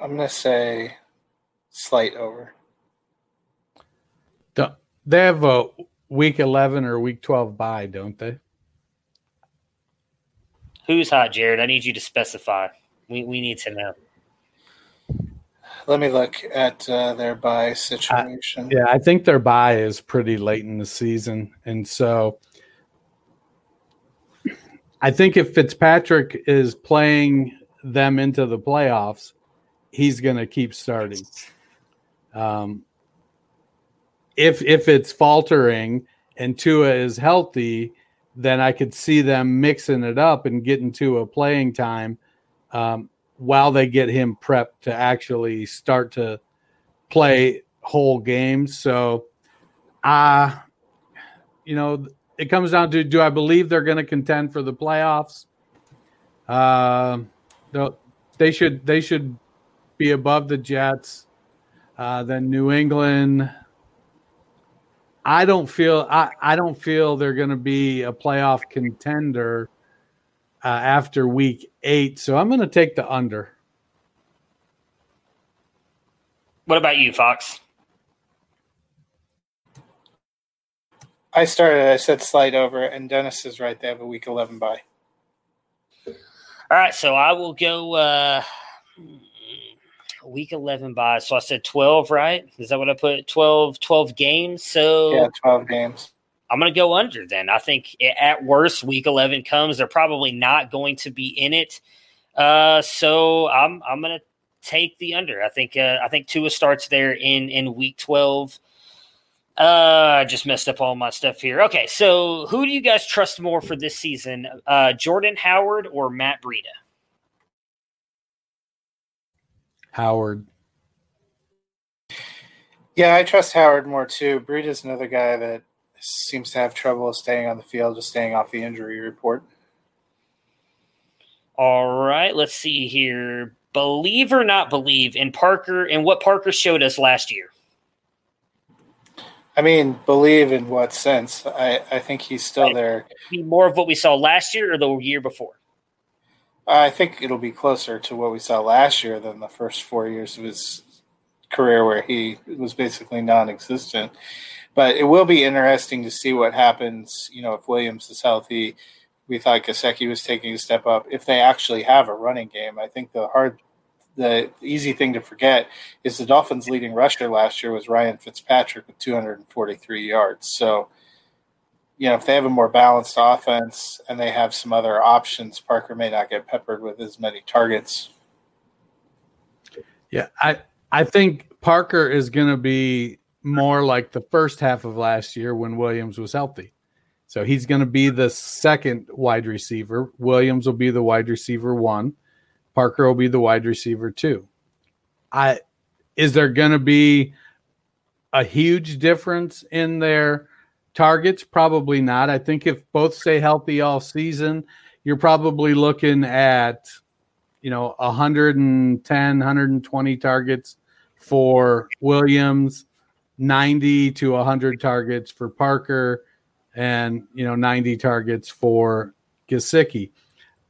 I'm going to say slight over. They have a week 11 or week 12 bye, don't they? Who's hot, Jared? I need you to specify. We, we need to know. Let me look at uh, their bye situation. I, yeah, I think their bye is pretty late in the season. And so I think if Fitzpatrick is playing them into the playoffs, he's going to keep starting. Um, if if it's faltering and Tua is healthy, then I could see them mixing it up and getting to a playing time um, while they get him prepped to actually start to play whole games. So, uh, you know, it comes down to do I believe they're going to contend for the playoffs? Uh, they should they should be above the Jets. Uh, then New England. I don't feel I, I don't feel they're going to be a playoff contender uh, after week eight. So I'm going to take the under. What about you, Fox? I started. I said slide over, and Dennis is right. They have a week 11 bye. All right, so I will go. Uh, week 11 bye. So I said 12, right? Is that what I put? 12, 12 games. So yeah, 12 games. I'm going to go under then. I think at worst, week 11 comes. They're probably not going to be in it. Uh, so I'm, I'm going to take the under. I think, uh, I think Tua starts there in, in week 12. Uh, I just messed up all my stuff here. Okay. So who do you guys trust more for this season? Uh, Jordan Howard or Matt Breida? Howard. Yeah, I trust Howard more too. Breida is another guy that seems to have trouble staying on the field, just staying off the injury report. All right, let's see here. Believe or not believe in Parker and what Parker showed us last year. I mean, believe in what sense? I, I think he's still right. there. More of what we saw last year or the year before? I think it'll be closer to what we saw last year than the first four years of his career, where he was basically non-existent. But it will be interesting to see what happens. You know, if Williams is healthy, we thought Gesicki was taking a step up. If they actually have a running game, I think the hard, the easy thing to forget is the Dolphins' leading rusher last year was Ryan Fitzpatrick with 243 yards. So you know, if they have a more balanced offense and they have some other options, Parker may not get peppered with as many targets. Yeah, I I think Parker is going to be more like the first half of last year when Williams was healthy. So he's going to be the second wide receiver. Williams will be the wide receiver one. Parker will be the wide receiver two. I is there going to be a huge difference in their targets? Probably not. I think if both stay healthy all season, you're probably looking at you know 110 120 targets for Williams, 90 to 100 targets for Parker and you know 90 targets for Gesicki.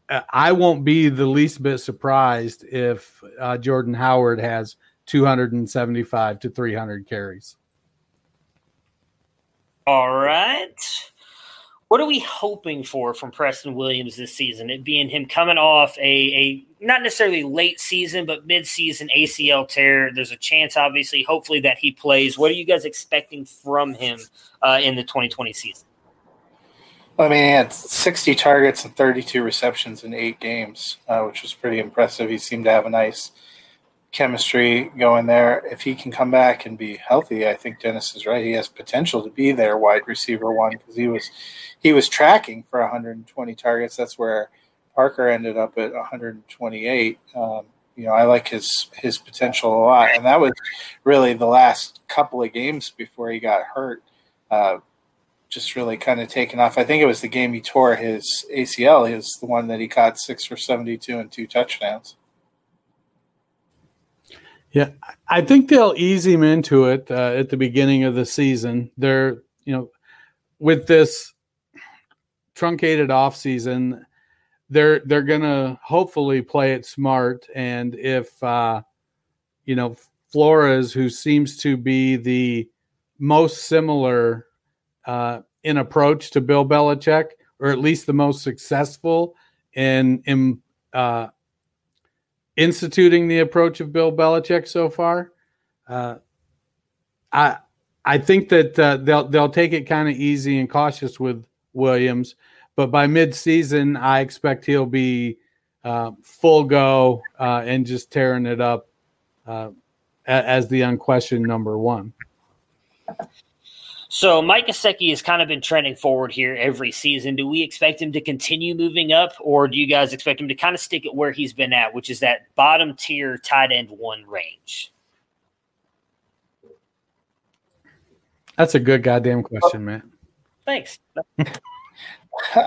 Uh, I won't be the least bit surprised if uh, Jordan Howard has 275 to 300 carries. All right. What are we hoping for from Preston Williams this season? It being him coming off a, a not necessarily late season, but mid-season ACL tear. There's a chance, obviously, hopefully, that he plays. What are you guys expecting from him uh, in the 2020 season? I mean, he had 60 targets and 32 receptions in eight games, uh, which was pretty impressive. He seemed to have a nice chemistry going there. If he can come back and be healthy, I think Dennis is right. He has potential to be their wide receiver one because he was he was tracking for 120 targets. That's where Parker ended up at 128. Um, you know, I like his his potential a lot, and that was really the last couple of games before he got hurt. Uh, just really kind of taken off. I think it was the game he tore his ACL. He was the one that he caught six for 72 and two touchdowns. Yeah, I think they'll ease him into it uh, at the beginning of the season. They're, you know, with this truncated off season, they're they're gonna hopefully play it smart. And if uh, you know Flores, who seems to be the most similar uh, in approach to Bill Belichick, or at least the most successful in in uh, instituting the approach of Bill Belichick so far. Uh, I I think that uh, they'll they'll take it kind of easy and cautious with Williams, but by midseason, I expect he'll be uh, full go uh, and just tearing it up uh, as the unquestioned number one. So Mike Gesicki has kind of been trending forward here every season. Do we expect him to continue moving up, or do you guys expect him to kind of stick at where he's been at, which is that bottom tier tight end one range? That's a good goddamn question, man. Thanks.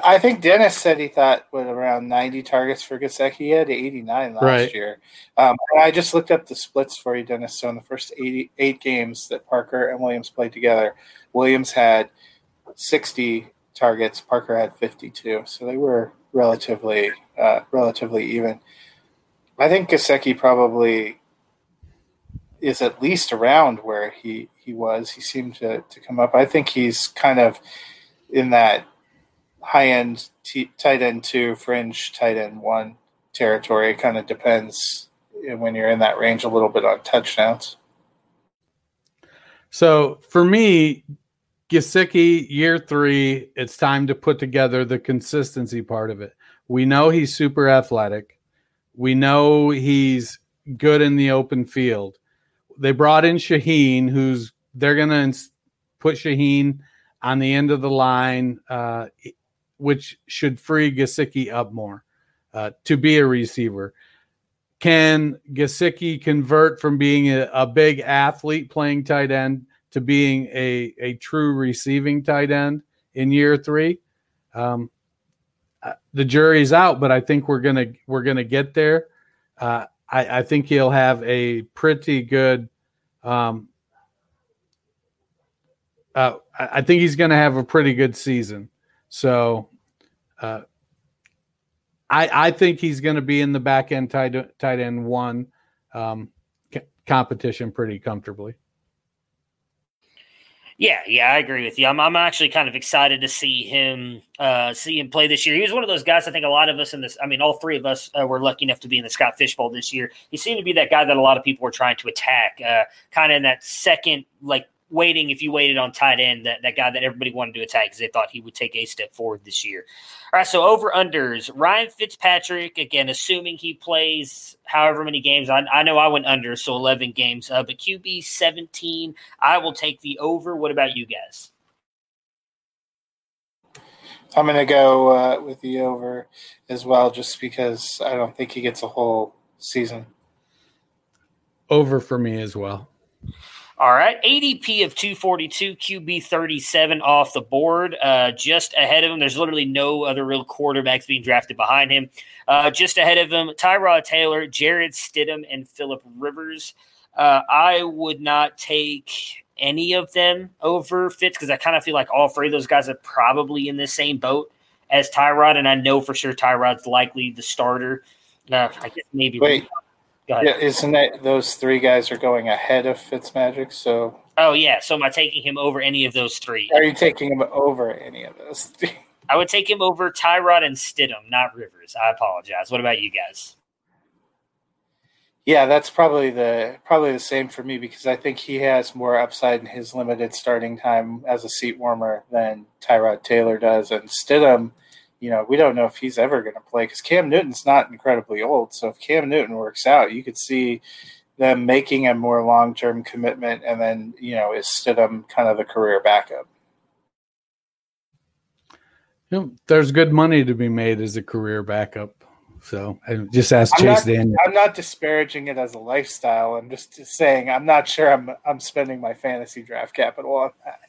I think Dennis said he thought with around 90 targets for Gesicki. He had 89 last right. year. Um, I just looked up the splits for you, Dennis. So in the first 88 games that Parker and Williams played together, Williams had 60 targets. Parker had 52. So they were relatively uh, relatively even. I think Gesicki probably is at least around where he, he was. He seemed to, to come up. I think he's kind of in that – high end t- tight end two, fringe tight end one territory. It kind of depends when you're in that range a little bit on touchdowns. So for me, Gesicki, year three, it's time to put together the consistency part of it. We know he's super athletic. We know he's good in the open field. They brought in Shaheen, who's they're going to put Shaheen on the end of the line. Uh, which should free Gesicki up more uh, to be a receiver. Can Gesicki convert from being a, a, big athlete playing tight end to being a, a true receiving tight end in year three? Um, uh, the jury's out, but I think we're gonna we're gonna get there. Uh, I, I, think he'll have a pretty good. Um, uh, I think he's going to have a pretty good season. So uh, I I think he's going to be in the back end tight tight end one um, c- competition pretty comfortably. Yeah, yeah, I agree with you. I'm, I'm actually kind of excited to see him uh, see him play this year. He was one of those guys. I think a lot of us in this. I mean, all three of us uh, were lucky enough to be in the Scott Fish Bowl this year. He seemed to be that guy that a lot of people were trying to attack, uh, kind of in that second, like waiting if you waited on tight end, that, that guy that everybody wanted to attack because they thought he would take a step forward this year. All right, so over unders. Ryan Fitzpatrick, again, assuming he plays however many games. I, I know I went under, so 11 games, uh, but QB 17, I will take the over. What about you guys? I'm going to go uh, with the over as well, just because I don't think he gets a whole season. Over for me as well. All right, ADP of 242, QB 37 off the board. Uh, just ahead of him, there's literally no other real quarterbacks being drafted behind him. Uh, just ahead of him, Tyrod Taylor, Jarrett Stidham, and Philip Rivers. Uh, I would not take any of them over Fitz because I kind of feel like all three of those guys are probably in the same boat as Tyrod, and I know for sure Tyrod's likely the starter. Uh, I guess maybe. Wait, yeah, isn't that those three guys are going ahead of Fitzmagic? So. Oh yeah, so am I taking him over any of those three? Are you taking him over any of those? Three? I would take him over Tyrod and Stidham, not Rivers. I apologize. What about you guys? Yeah, that's probably the probably the same for me because I think he has more upside in his limited starting time as a seat warmer than Tyrod Taylor does, and Stidham you know, we don't know if he's ever going to play because Cam Newton's not incredibly old. So if Cam Newton works out, you could see them making a more long term commitment, and then you know, is Stidham kind of the career backup? You know, there's good money to be made as a career backup. So I just ask I'm Chase not, Daniel. I'm not disparaging it as a lifestyle. I'm just saying I'm not sure I'm I'm spending my fantasy draft capital on that.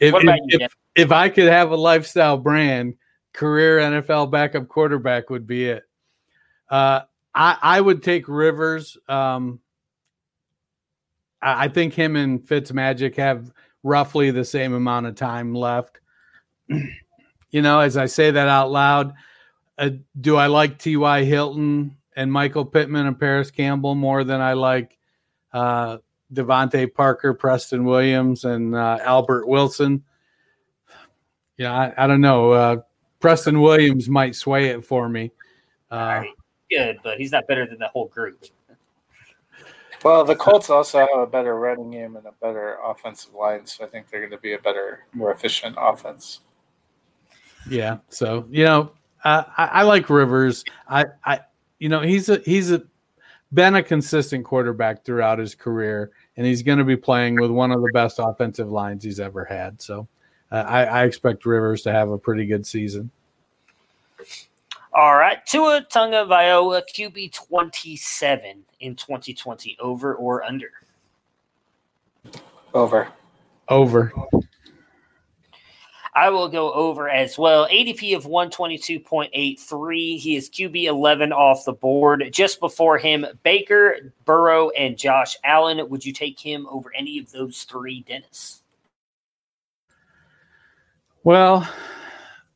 If, if, if, if I could have a lifestyle brand, career NFL backup quarterback would be it. Uh, I, I would take Rivers. Um, I, I think him and Fitzmagic have roughly the same amount of time left. you know, as I say that out loud, uh, do I like T.Y. Hilton and Michael Pittman and Parris Campbell more than I like uh, DeVante Parker, Preston Williams, and uh, Albert Wilson? Yeah, I, I don't know. Uh, Preston Williams might sway it for me. Uh, good, but he's not better than the whole group. Well, the Colts also have a better running game and a better offensive line, so I think they're going to be a better, more efficient offense. Yeah. So you know, I, I like Rivers. I, I, you know, he's a he's a been a consistent quarterback throughout his career, and he's going to be playing with one of the best offensive lines he's ever had. So uh, I, I, expect Rivers to have a pretty good season. All right, Tua Tagovailoa QB twenty seven in twenty twenty, over or under? Over. Over. I will go over as well. ADP of 122.83. He is QB 11 off the board. Just before him, Baker, Burrow, and Josh Allen. Would you take him over any of those three, Dennis? Well,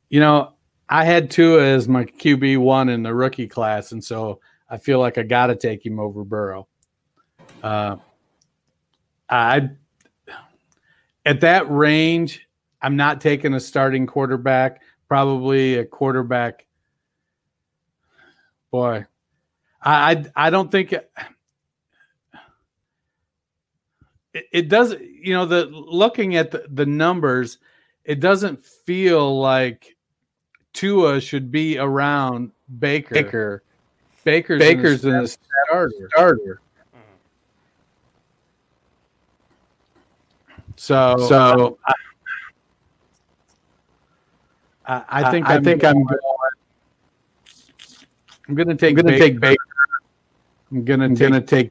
you know, I had Tua as my QB one in the rookie class, and so I feel like I got to take him over Burrow. Uh, I at that range, I'm not taking a starting quarterback. Probably a quarterback. Boy, I I, I don't think it, it, does. You know, the looking at the, the numbers it doesn't feel like Tua should be around Baker. Baker. Baker's, Baker's in the starter. starter. So, so I, I, I think I, I think I'm. I'm going to take. I'm going to take Baker. I'm going to take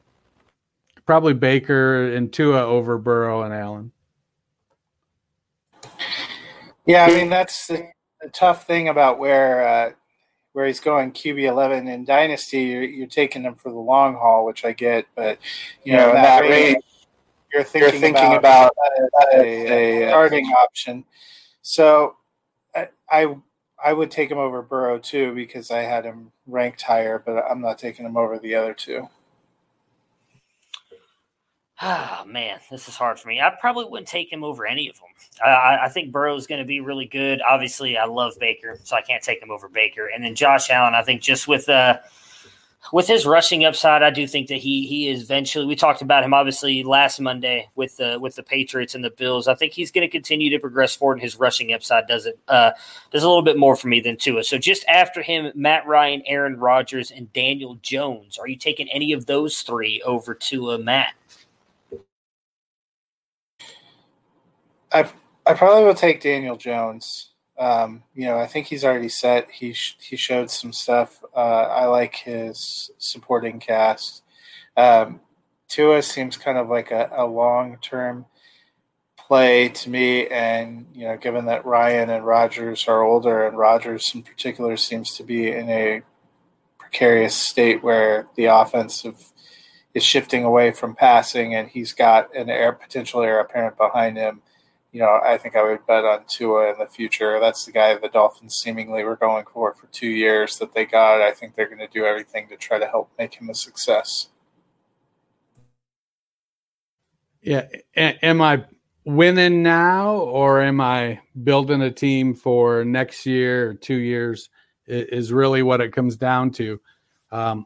probably Baker and Tua over Burrow and Allen. Yeah, I mean that's the, the tough thing about where uh, where he's going QB eleven in Dynasty. You're, you're, taking him for the long haul, which I get, but you know that, that range, you're thinking, you're thinking about, about a, a, a, starting option. So I, I I would take him over Burrow too because I had him ranked higher, but I'm not taking him over the other two. Oh man, this is hard for me. I probably wouldn't take him over any of them. I, I think Burrow is going to be really good. Obviously, I love Baker, so I can't take him over Baker. And then Josh Allen, I think just with uh with his rushing upside, I do think that he he is eventually. We talked about him obviously last Monday with the with the Patriots and the Bills. I think he's going to continue to progress forward, and his rushing upside does it uh, does a little bit more for me than Tua. So just after him, Matt Ryan, Aaron Rodgers, and Daniel Jones. Are you taking any of those three over Tua, Matt? I I probably will take Daniel Jones Um, you know, I think he's already set. He sh- he showed some stuff. Uh, I like his supporting cast. Um, Tua seems kind of like a, a long term play to me, and you know, given that Ryan and Rodgers are older, and Rodgers in particular seems to be in a precarious state where the offensive is shifting away from passing, and he's got an air potential heir apparent behind him. You know, I think I would bet on Tua in the future. That's the guy the Dolphins seemingly were going for for two years that they got. I think they're going to do everything to try to help make him a success. Yeah, a- am I winning now, or am I building a team for next year or two years? Is really what it comes down to. Um,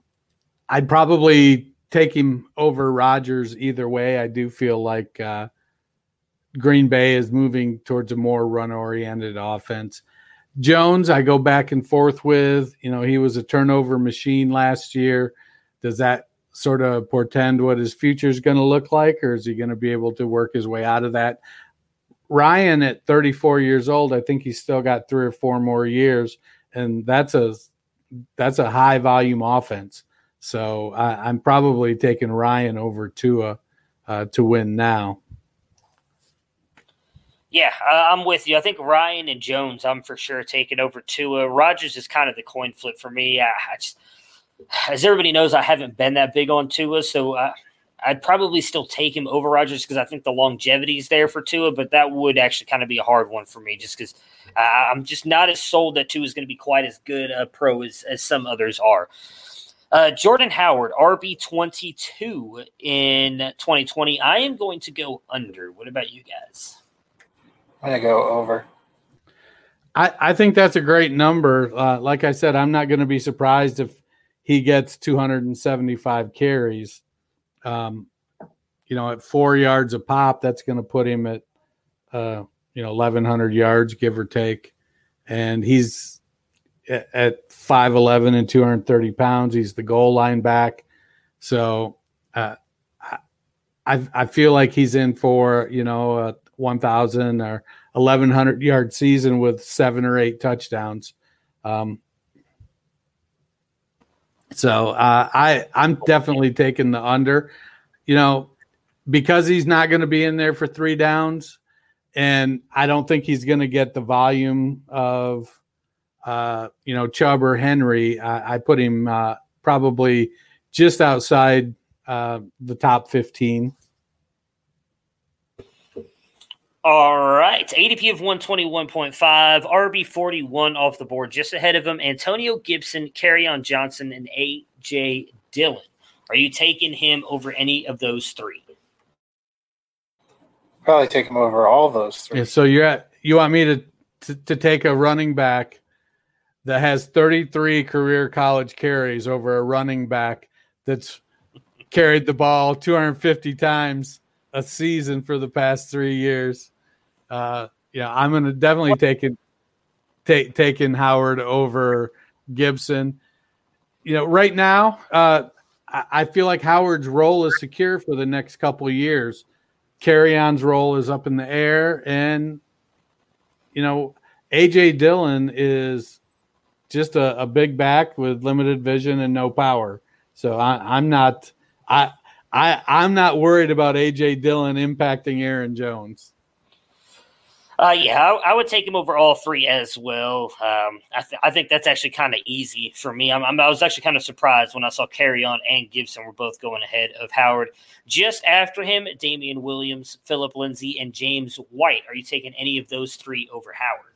I'd probably take him over Rodgers either way. I do feel like uh, Green Bay is moving towards a more run oriented offense. Jones, I go back and forth with. You know, he was a turnover machine last year. Does that sort of portend what his future is going to look like, or is he going to be able to work his way out of that? Ryan, at 34 years old, I think he's still got three or four more years, and that's a that's a high volume offense. So I, am probably taking Ryan over Tua uh, to win now. Yeah, I'm with you. I think Ryan and Jones, I'm for sure taking over Tua. Rodgers is kind of the coin flip for me. I, I just, as everybody knows, I haven't been that big on Tua, so uh, I'd probably still take him over Rodgers because I think the longevity is there for Tua, but that would actually kind of be a hard one for me just because I'm just not as sold that Tua is going to be quite as good a pro as, as some others are. Uh, Jordan Howard, RB22 in 2020. I am going to go under. What about you guys? I'm to go over. I, I think that's a great number. Uh, like I said, I'm not going to be surprised if he gets 275 carries. Um, you know, at four yards a pop, that's going to put him at, uh, you know, 1,100 yards, give or take. And he's at 5'11 and 230 pounds. He's the goal line back. So uh, I, I feel like he's in for, you know, a 1,000 or 1,100 yard season with seven or eight touchdowns. Um, so uh, I I'm definitely taking the under. You know, because he's not going to be in there for three downs, and I don't think he's going to get the volume of uh, you know, Chubb or Henry, I, I put him uh, probably just outside uh, the top 15. All right. ADP of 121.5, RB 41 off the board, just ahead of him. Antonio Gibson, Kerryon Johnson, and A.J. Dillon. Are you taking him over any of those three? Probably take him over all those three. Yeah, so you're at, you want me to, to, to take a running back that has 33 career college carries over a running back that's carried the ball 250 times a season for the past three years. Uh, yeah, I'm going to definitely take it, take taking Howard over Gibson. You know, right now, uh, I, I feel like Howard's role is secure for the next couple of years. Kerryon's role is up in the air, and you know, AJ Dillon is just a, a big back with limited vision and no power. So I, am not I I I'm not worried about AJ Dillon impacting Aaron Jones. Uh, yeah, I, I, would take him over all three as well. Um, I, th- I think that's actually kind of easy for me. I'm, I'm, i was actually kind of surprised when I saw Kerryon and Gibson were both going ahead of Howard. Just after him, Damien Williams, Philip Lindsay, and James White. Are you taking any of those three over Howard?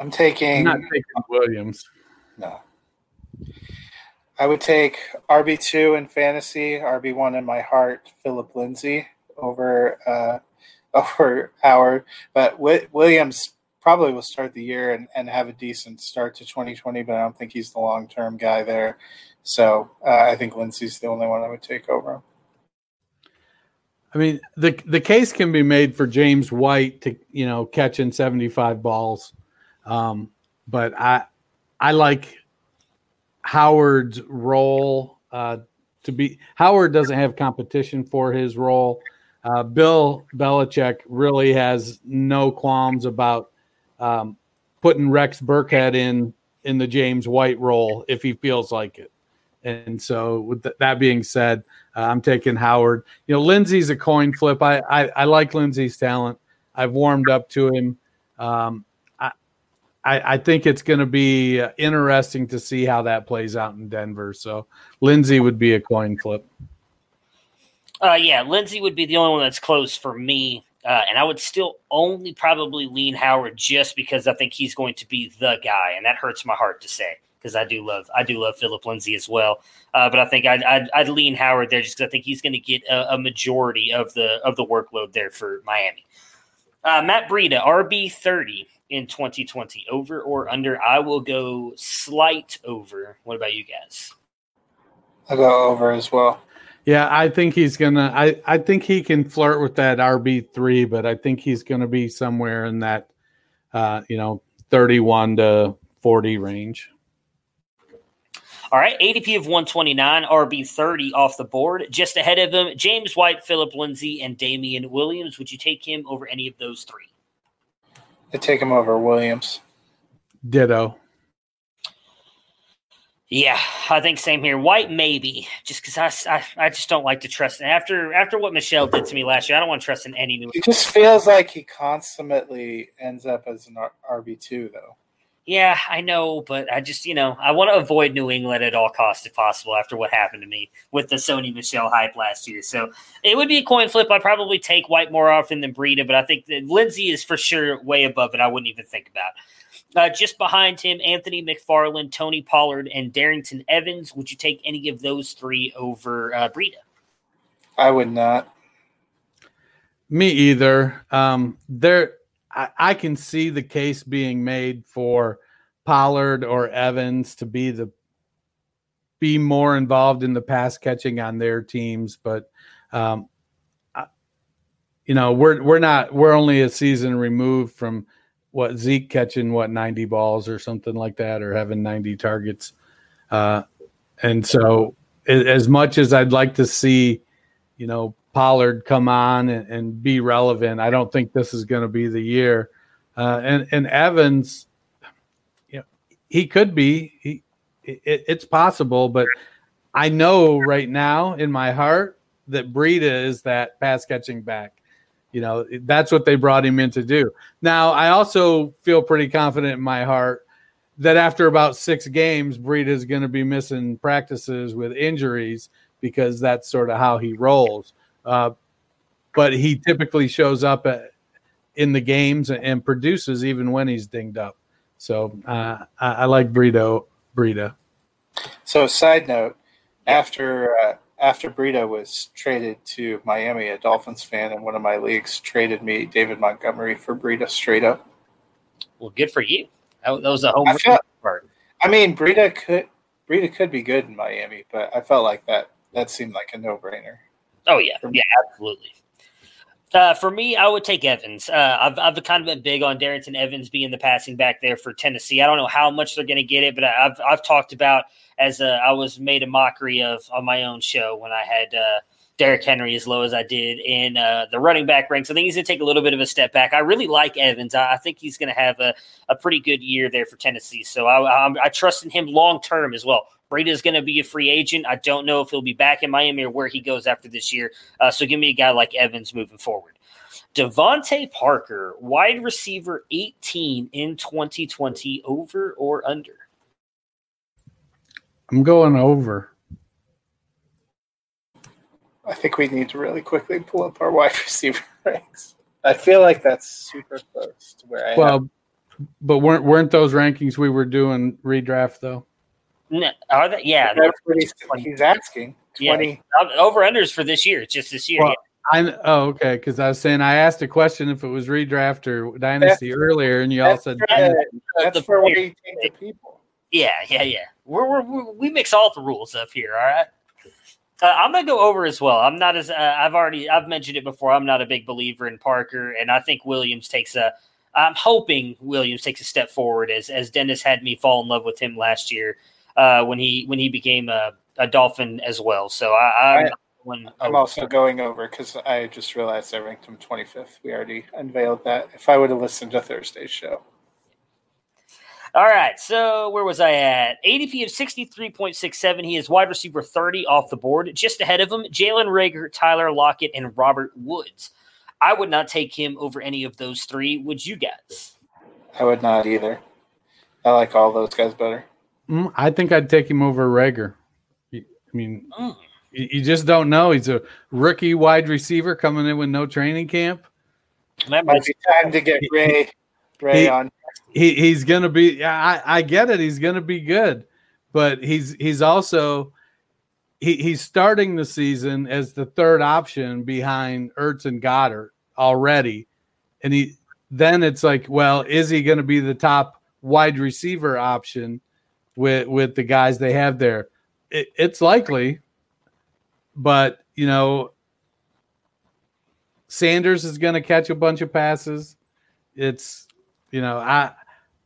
I'm taking. I'm not taking Williams. No. I would take RB two in fantasy, RB one in my heart, Philip Lindsay over uh, over Howard, but w- Williams probably will start the year and, and have a decent start to 2020, but I don't think he's the long term guy there. So uh, I think Lindsay's the only one I would take over. I mean, the the case can be made for James White to you know catching 75 balls um, but I I like Howard's role uh, to be Howard doesn't have competition for his role. Uh, Bill Belichick really has no qualms about um, putting Rex Burkhead in in the James White role if he feels like it. And so, with th- that being said, uh, I'm taking Howard. You know, Lindsay's a coin flip. I I, I like Lindsay's talent. I've warmed up to him. Um, I, I, I think it's going to be uh, interesting to see how that plays out in Denver. So Lindsay would be a coin flip. Uh, yeah, Lindsay would be the only one that's close for me. Uh, and I would still only probably lean Howard just because I think he's going to be the guy, and that hurts my heart to say because I do love I do love Philip Lindsay as well. Uh, but I think I'd, I'd, I'd, lean Howard there just because I think he's going to get a, a, majority of the of the workload there for Miami. Uh, Matt Breida, RB thirty in 2020, over or under? I will go slight over. What about you guys? I'll go over as well. Yeah, I think he's gonna. I I think he can flirt with that RB three, but I think he's gonna be somewhere in that, uh, you know, thirty one to forty range. All right, ADP of 129, RB 30 off the board. Just ahead of him, James White, Philip Lindsay, and Damien Williams. Would you take him over any of those three? I take him over Williams. Ditto. Yeah, I think same here. White maybe, just because I, I, I just don't like to trust. After after what Michel did to me last year, I don't want to trust in any new. It just feels like he consummately ends up as an RB two though. Yeah, I know, but I just, you know, I want to avoid New England at all costs if possible after what happened to me with the Sony Michel hype last year. So it would be a coin flip. I'd probably take White more often than Breida, but I think that Lindsay is for sure way above it. I wouldn't even think about. Uh, just behind him, Anthony McFarland, Tony Pollard, and Darrynton Evans. Would you take any of those three over uh, Breida? I would not. Me either. Um, there I, I can see the case being made for Pollard or Evans to be the be more involved in the pass catching on their teams, but um, I, you know we're we're not we're only a season removed from what Zeke catching what ninety balls or something like that or having ninety targets, uh, and so as much as I'd like to see, you know, Pollard come on and, and be relevant. I don't think this is going to be the year. Uh, and and Evans, you know, he could be. He, it, it's possible, but I know right now in my heart that Breida is that pass catching back. You know, that's what they brought him in to do. Now, I also feel pretty confident in my heart that after about six games, Breida is going to be missing practices with injuries because that's sort of how he rolls. Uh, but he typically shows up at, in the games and produces even when he's dinged up. So uh, I, I, like Breida. Breida. So, side note: after uh, after Breida was traded to Miami, a Dolphins fan in one of my leagues traded me David Montgomery for Breida straight up. Well, good for you. That, was a home I felt, part. I mean, Breida could Breida could be good in Miami, but I felt like that that seemed like a no brainer. Oh yeah, yeah, absolutely. Uh, for me, I would take Evans. Uh, I've, I've kind of been big on Darrynton Evans being the passing back there for Tennessee. I don't know how much they're going to get it, but I've I've talked about as I was made a mockery of on my own show when I had uh, Derrick Henry as low as I did in uh, the running back ranks. I think he's going to take a little bit of a step back. I really like Evans. I, I think he's going to have a, a pretty good year there for Tennessee. So I, I, I trust in him long term as well. Breida is going to be a free agent. I don't know if he'll be back in Miami or where he goes after this year. Uh, so give me a guy like Evans moving forward. DeVante Parker, wide receiver 18 in 2020, over or under? I'm going over. I think we need to really quickly pull up our wide receiver ranks. I feel like that's super close to where I well, am. but weren't weren't those rankings we were doing redraft though? No, are they? Yeah, that's what he's, he's asking. Twenty yeah, over unders for this year, It's just this year. Well, I oh okay, because I was saying I asked a question if it was redraft or dynasty that's, earlier, and you all said right. that's for where you take the people. Yeah, yeah, yeah. We're, we're, we mix all the rules up here. All right. Uh, I'm gonna go over as well. I'm not as uh, I've already I've mentioned it before. I'm not a big believer in Parker, and I think Williams takes a. I'm hoping Williams takes a step forward as as Dennis had me fall in love with him last year uh, when he when he became a, a Dolphin as well. So I, I'm, One, I'm also going over because I just realized I ranked him 25th. We already unveiled that. If I would have listened to Thursday's show. All right, so where was I at? ADP of 63.67. He is wide receiver 30 off the board. Just ahead of him, Jalen Reagor, Tyler Lockett, and Robert Woods. I would not take him over any of those three. Would you guys? I would not either. I like all those guys better. Mm, I think I'd take him over Reagor. I mean, Mm. you you just don't know. He's a rookie wide receiver coming in with no training camp. That Might might be time to get Ray Ray He- on. He he's gonna be. I I get it. He's gonna be good, but he's he's also he he's starting the season as the third option behind Ertz and Goedert already, and he then it's like, well, is he going to be the top wide receiver option with with the guys they have there? It, it's likely, but you know, Sanders is going to catch a bunch of passes. It's you know, I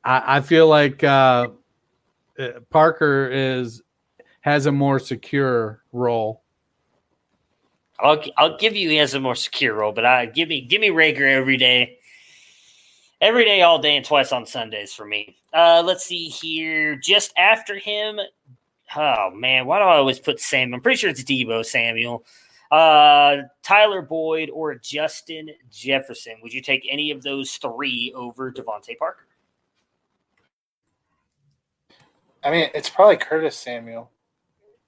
I, feel like uh, uh, Parker is has a more secure role. I'll I'll give you he has a more secure role, but I give me give me Reagor every day, every day, all day, and twice on Sundays for me. Uh, let's see here. Just after him, oh man, why do I always put Sam? I'm pretty sure it's Deebo Samuel, uh, Tyler Boyd, or Justin Jefferson. Would you take any of those three over DeVante Parker? I mean, it's probably Curtis Samuel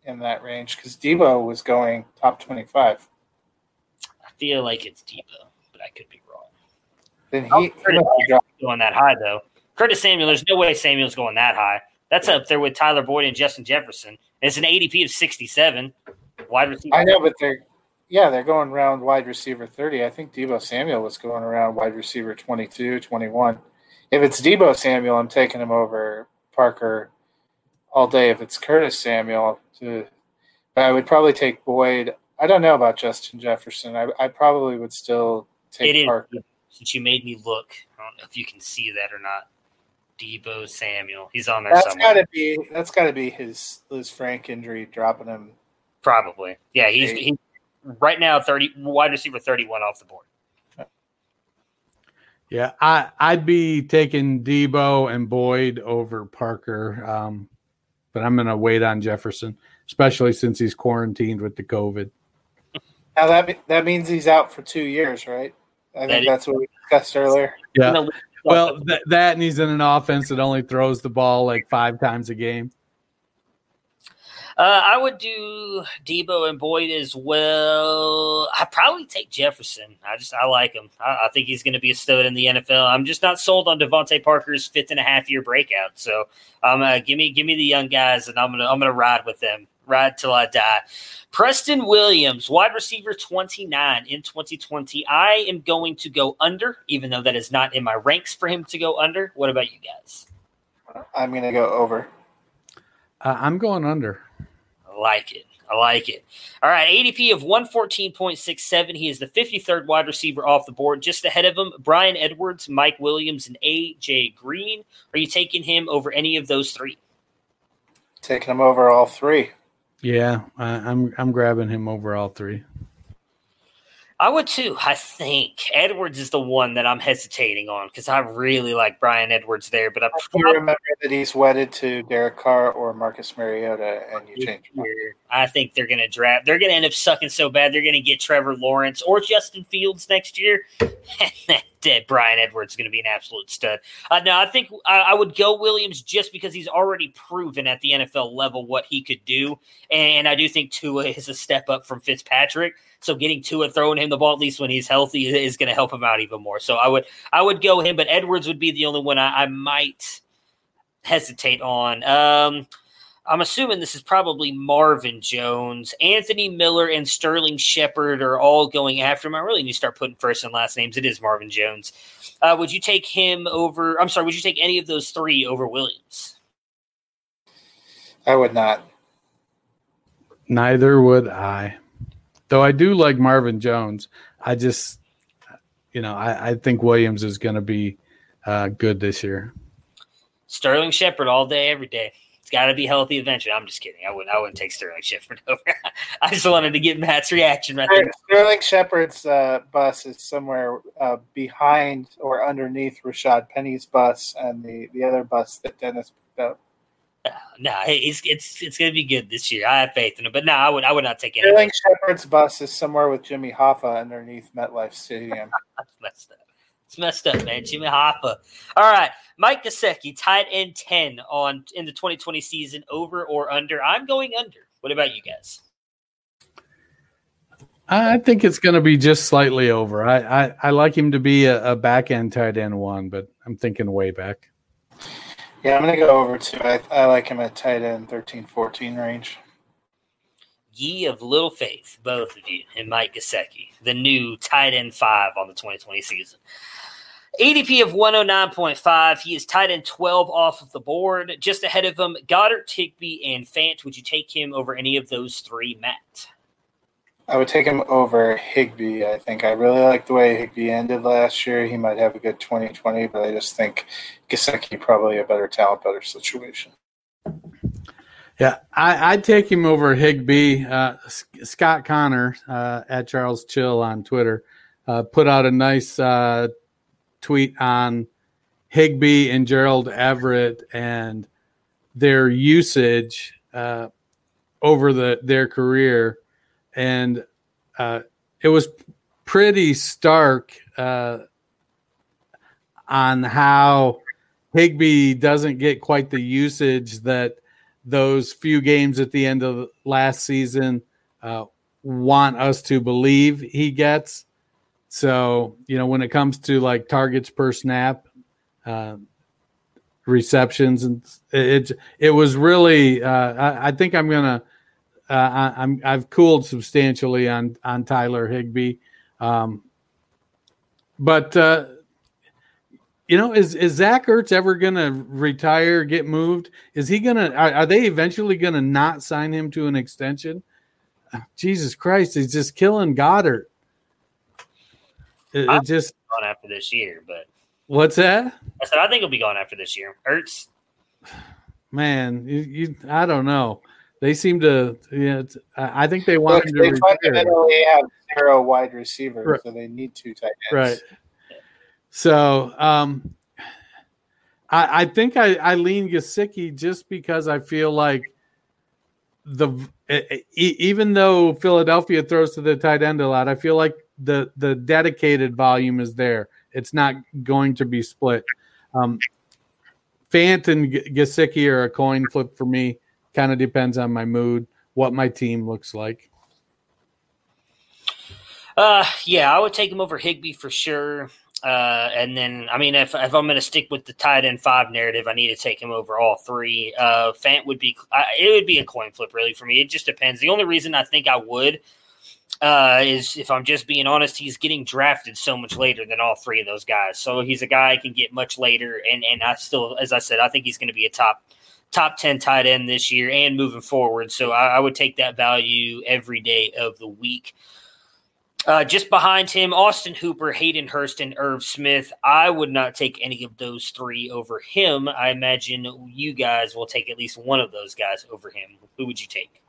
in that range because Deebo was going top 25. I feel like it's Deebo, but I could be wrong. Then Oh, he, he Curtis dropped- going that high though. Curtis Samuel, there's no way Samuel's going that high. That's up there with Tyler Boyd and Justin Jefferson. It's an ADP of 67. Wide receiver. I know, but they're yeah, they're going around wide receiver 30. I think Deebo Samuel was going around wide receiver 22, 21. If it's Deebo Samuel, I'm taking him over Parker all day. If it's Curtis Samuel, to, I would probably take Boyd. I don't know about Justin Jefferson. I, I probably would still take It is. Parker. Since you made me look, I don't know if you can see that or not. Deebo Samuel. He's on there That's somewhere. got to be that's got to be his Lisfranc injury dropping him. Probably. Yeah, he's, he's right now 30 wide receiver 31 off the board. Yeah, I I'd be taking Deebo and Boyd over Parker, um, but I'm going to wait on Jefferson, especially since he's quarantined with the COVID. Now that that means he's out for two years, right? I That think is- that's what we discussed earlier. Yeah. Well, th- that and he's in an offense that only throws the ball like five times a game. Uh, I would do Deebo and Boyd as well. I probably take Jefferson. I just I like him. I, I think he's going to be a stud in the NFL. I'm just not sold on DeVante Parker's fifth and a half year breakout. So um, uh, give me give me the young guys, and I'm gonna I'm gonna ride with them, ride till I die. Preston Williams, wide receiver 29 in 2020. I am going to go under, even though that is not in my ranks for him to go under. What about you guys? I'm going to go over. Uh, I'm going under. I like it. I like it. All right, ADP of 114.67. He is the 53rd wide receiver off the board. Just ahead of him, Bryan Edwards, Mike Williams, and AJ Green. Are you taking him over any of those three? Taking him over all three. Yeah, I, I'm I'm grabbing him over all three. I would too. I think Edwards is the one that I'm hesitating on because I really like Bryan Edwards there, but I You remember that he's wedded to Derek Carr or Marcus Mariota, and you change. I think they're going to draft. They're going to end up sucking so bad they're going to get Trevor Lawrence or Justin Fields next year. and that Bryan Edwards is going to be an absolute stud. Uh, no, I think I, I would go Williams just because he's already proven at the NFL level what he could do, and I do think Tua is a step up from Fitzpatrick. So getting to Tua throwing him the ball at least when he's healthy is going to help him out even more. So I would I would go him, but Edwards would be the only one I, I might hesitate on. Um, I'm assuming this is probably Marvin Jones, Anthony Miller, and Sterling Shepard are all going after him. I really need to start putting first and last names. It is Marvin Jones. Uh, would you take him over? I'm sorry. Would you take any of those three over Williams? I would not. Neither would I. Though I do like Marvin Jones. I just, you know, I, I think Williams is going to be uh, good this year. Sterling Shepard all day, every day. It's got to be healthy eventually. I'm just kidding. I wouldn't. I wouldn't take Sterling Shepard over. I just wanted to get Matt's reaction right there. Sterling Shepard's uh, bus is somewhere uh, behind or underneath Rashaad Penny's bus and the, the other bus that Dennis picked up. No, no, it's it's it's gonna be good this year. I have faith in it. But no, I would I would not take any. Sterling Shepard's bus is somewhere with Jimmy Hoffa underneath MetLife Stadium. That's messed up. It's messed up, man. Jimmy Hoffa. All right, Mike Gesicki, tight end ten on in the 2020 season, over or under? I'm going under. What about you guys? I think it's going to be just slightly over. I, I, I like him to be a, a back end tight end one, but I'm thinking way back. Yeah, I'm going to go over too. I, I like him at tight end 13 14 range. Ye of little faith, both of you, and Mike Gesicki, the new tight end five on the 2020 season. ADP of 109.5. He is tight end 12 off of the board. Just ahead of him, Goedert, Higbee, and Fant. Would you take him over any of those three, Matt? I would take him over Higbee. I think I really like the way Higbee ended last year. He might have a good 2020, but I just think Gesicki probably a better talent, better situation. Yeah, I, would take him over Higbee. Uh, Scott Connor uh, at Charles Chill on Twitter uh, put out a nice uh, tweet on Higbee and Gerald Everett and their usage uh, over the their career, and uh, it was pretty stark uh, on how Higbee doesn't get quite the usage that those few games at the end of last season uh, want us to believe he gets. So, you know, when it comes to like targets per snap, uh, receptions, and it it was really. Uh, I, I, think I'm gonna. Uh, I, I've cooled substantially on on Tyler Higbee, um, but uh, you know, is is Zach Ertz ever gonna retire, get moved? Is he gonna? Are, are they eventually gonna not sign him to an extension? Jesus Christ, he's just killing Goedert. It, it just gone after this year, but what's that? I said I think he'll be gone after this year. Ertz, man, you, you I don't know. They seem to, yeah. I think they want Look. They fundamentally have zero wide receivers, right. so they need two tight ends. Right. So, um, I, I think I, I lean Gesicki just because I feel like the even though Philadelphia throws to the tight end a lot, I feel like the the dedicated volume is there. It's not going to be split. Um, Fant and Gesicki are a coin flip for me. Kind of depends on my mood, what my team looks like. Uh, yeah, I would take him over Higbee for sure. Uh, and then, I mean, if, if I'm going to stick with the tight end five narrative, I need to take him over all three. Uh, Fant would be, I, it would be a coin flip really for me. It just depends. The only reason I think I would uh, is if I'm just being honest, he's getting drafted so much later than all three of those guys. So he's a guy I can get much later, and and I still, as I said, I think he's going to be a top top ten tight end this year and moving forward. So I, I would take that value every day of the week. Uh, just behind him, Austin Hooper, Hayden Hurst, and Irv Smith. I would not take any of those three over him. I imagine you guys will take at least one of those guys over him. Who would you take?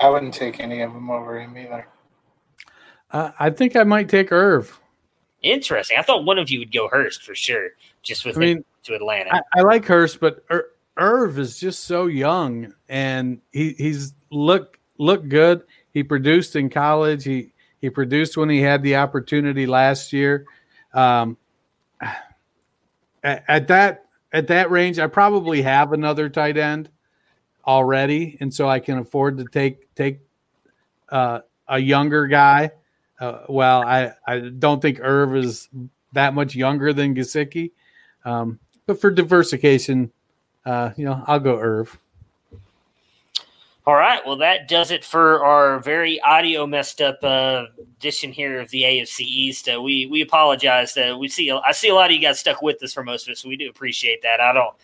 I wouldn't take any of them over him either. Uh, I think I might take Irv. Interesting. I thought one of you would go Hurst for sure, just with I mean, to Atlanta. I, I, like Hurst, but Ir- Irv is just so young, and he, he's look look good. He produced in college. He he produced when he had the opportunity last year. Um, at, at that at that range, I probably have another tight end already, and so I can afford to take take uh, a younger guy. Uh, well, I, I don't think Irv is that much younger than Gesicki, um, but for diversification, uh, you know, I'll go Irv. All right. Well, that does it for our very audio messed up uh, edition here of the AFC East. Uh, we we apologize. Uh, we see I see a lot of you guys stuck with us for most of it, so we do appreciate that. I don't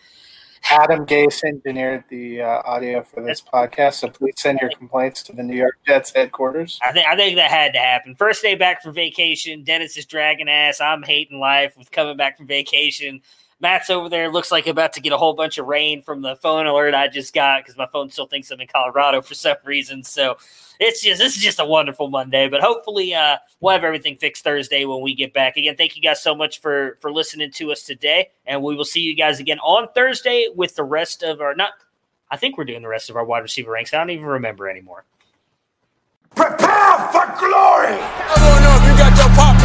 Adam Gase engineered the uh, audio for this podcast, so please send your complaints to the New York Jets headquarters. I think I think that had to happen. First day back from vacation, Dennis is dragging ass. I'm hating life with coming back from vacation. Matt's over there. Looks like about to get a whole bunch of rain from the phone alert I just got because my phone still thinks I'm in Colorado for some reason. So it's just this is just a wonderful Monday. But hopefully, uh, we'll have everything fixed Thursday when we get back. Again, thank you guys so much for for listening to us today, and we will see you guys again on Thursday with the rest of our not. I think we're doing the rest of our wide receiver ranks. I don't even remember anymore. Prepare for glory! I don't know if you got your popcorn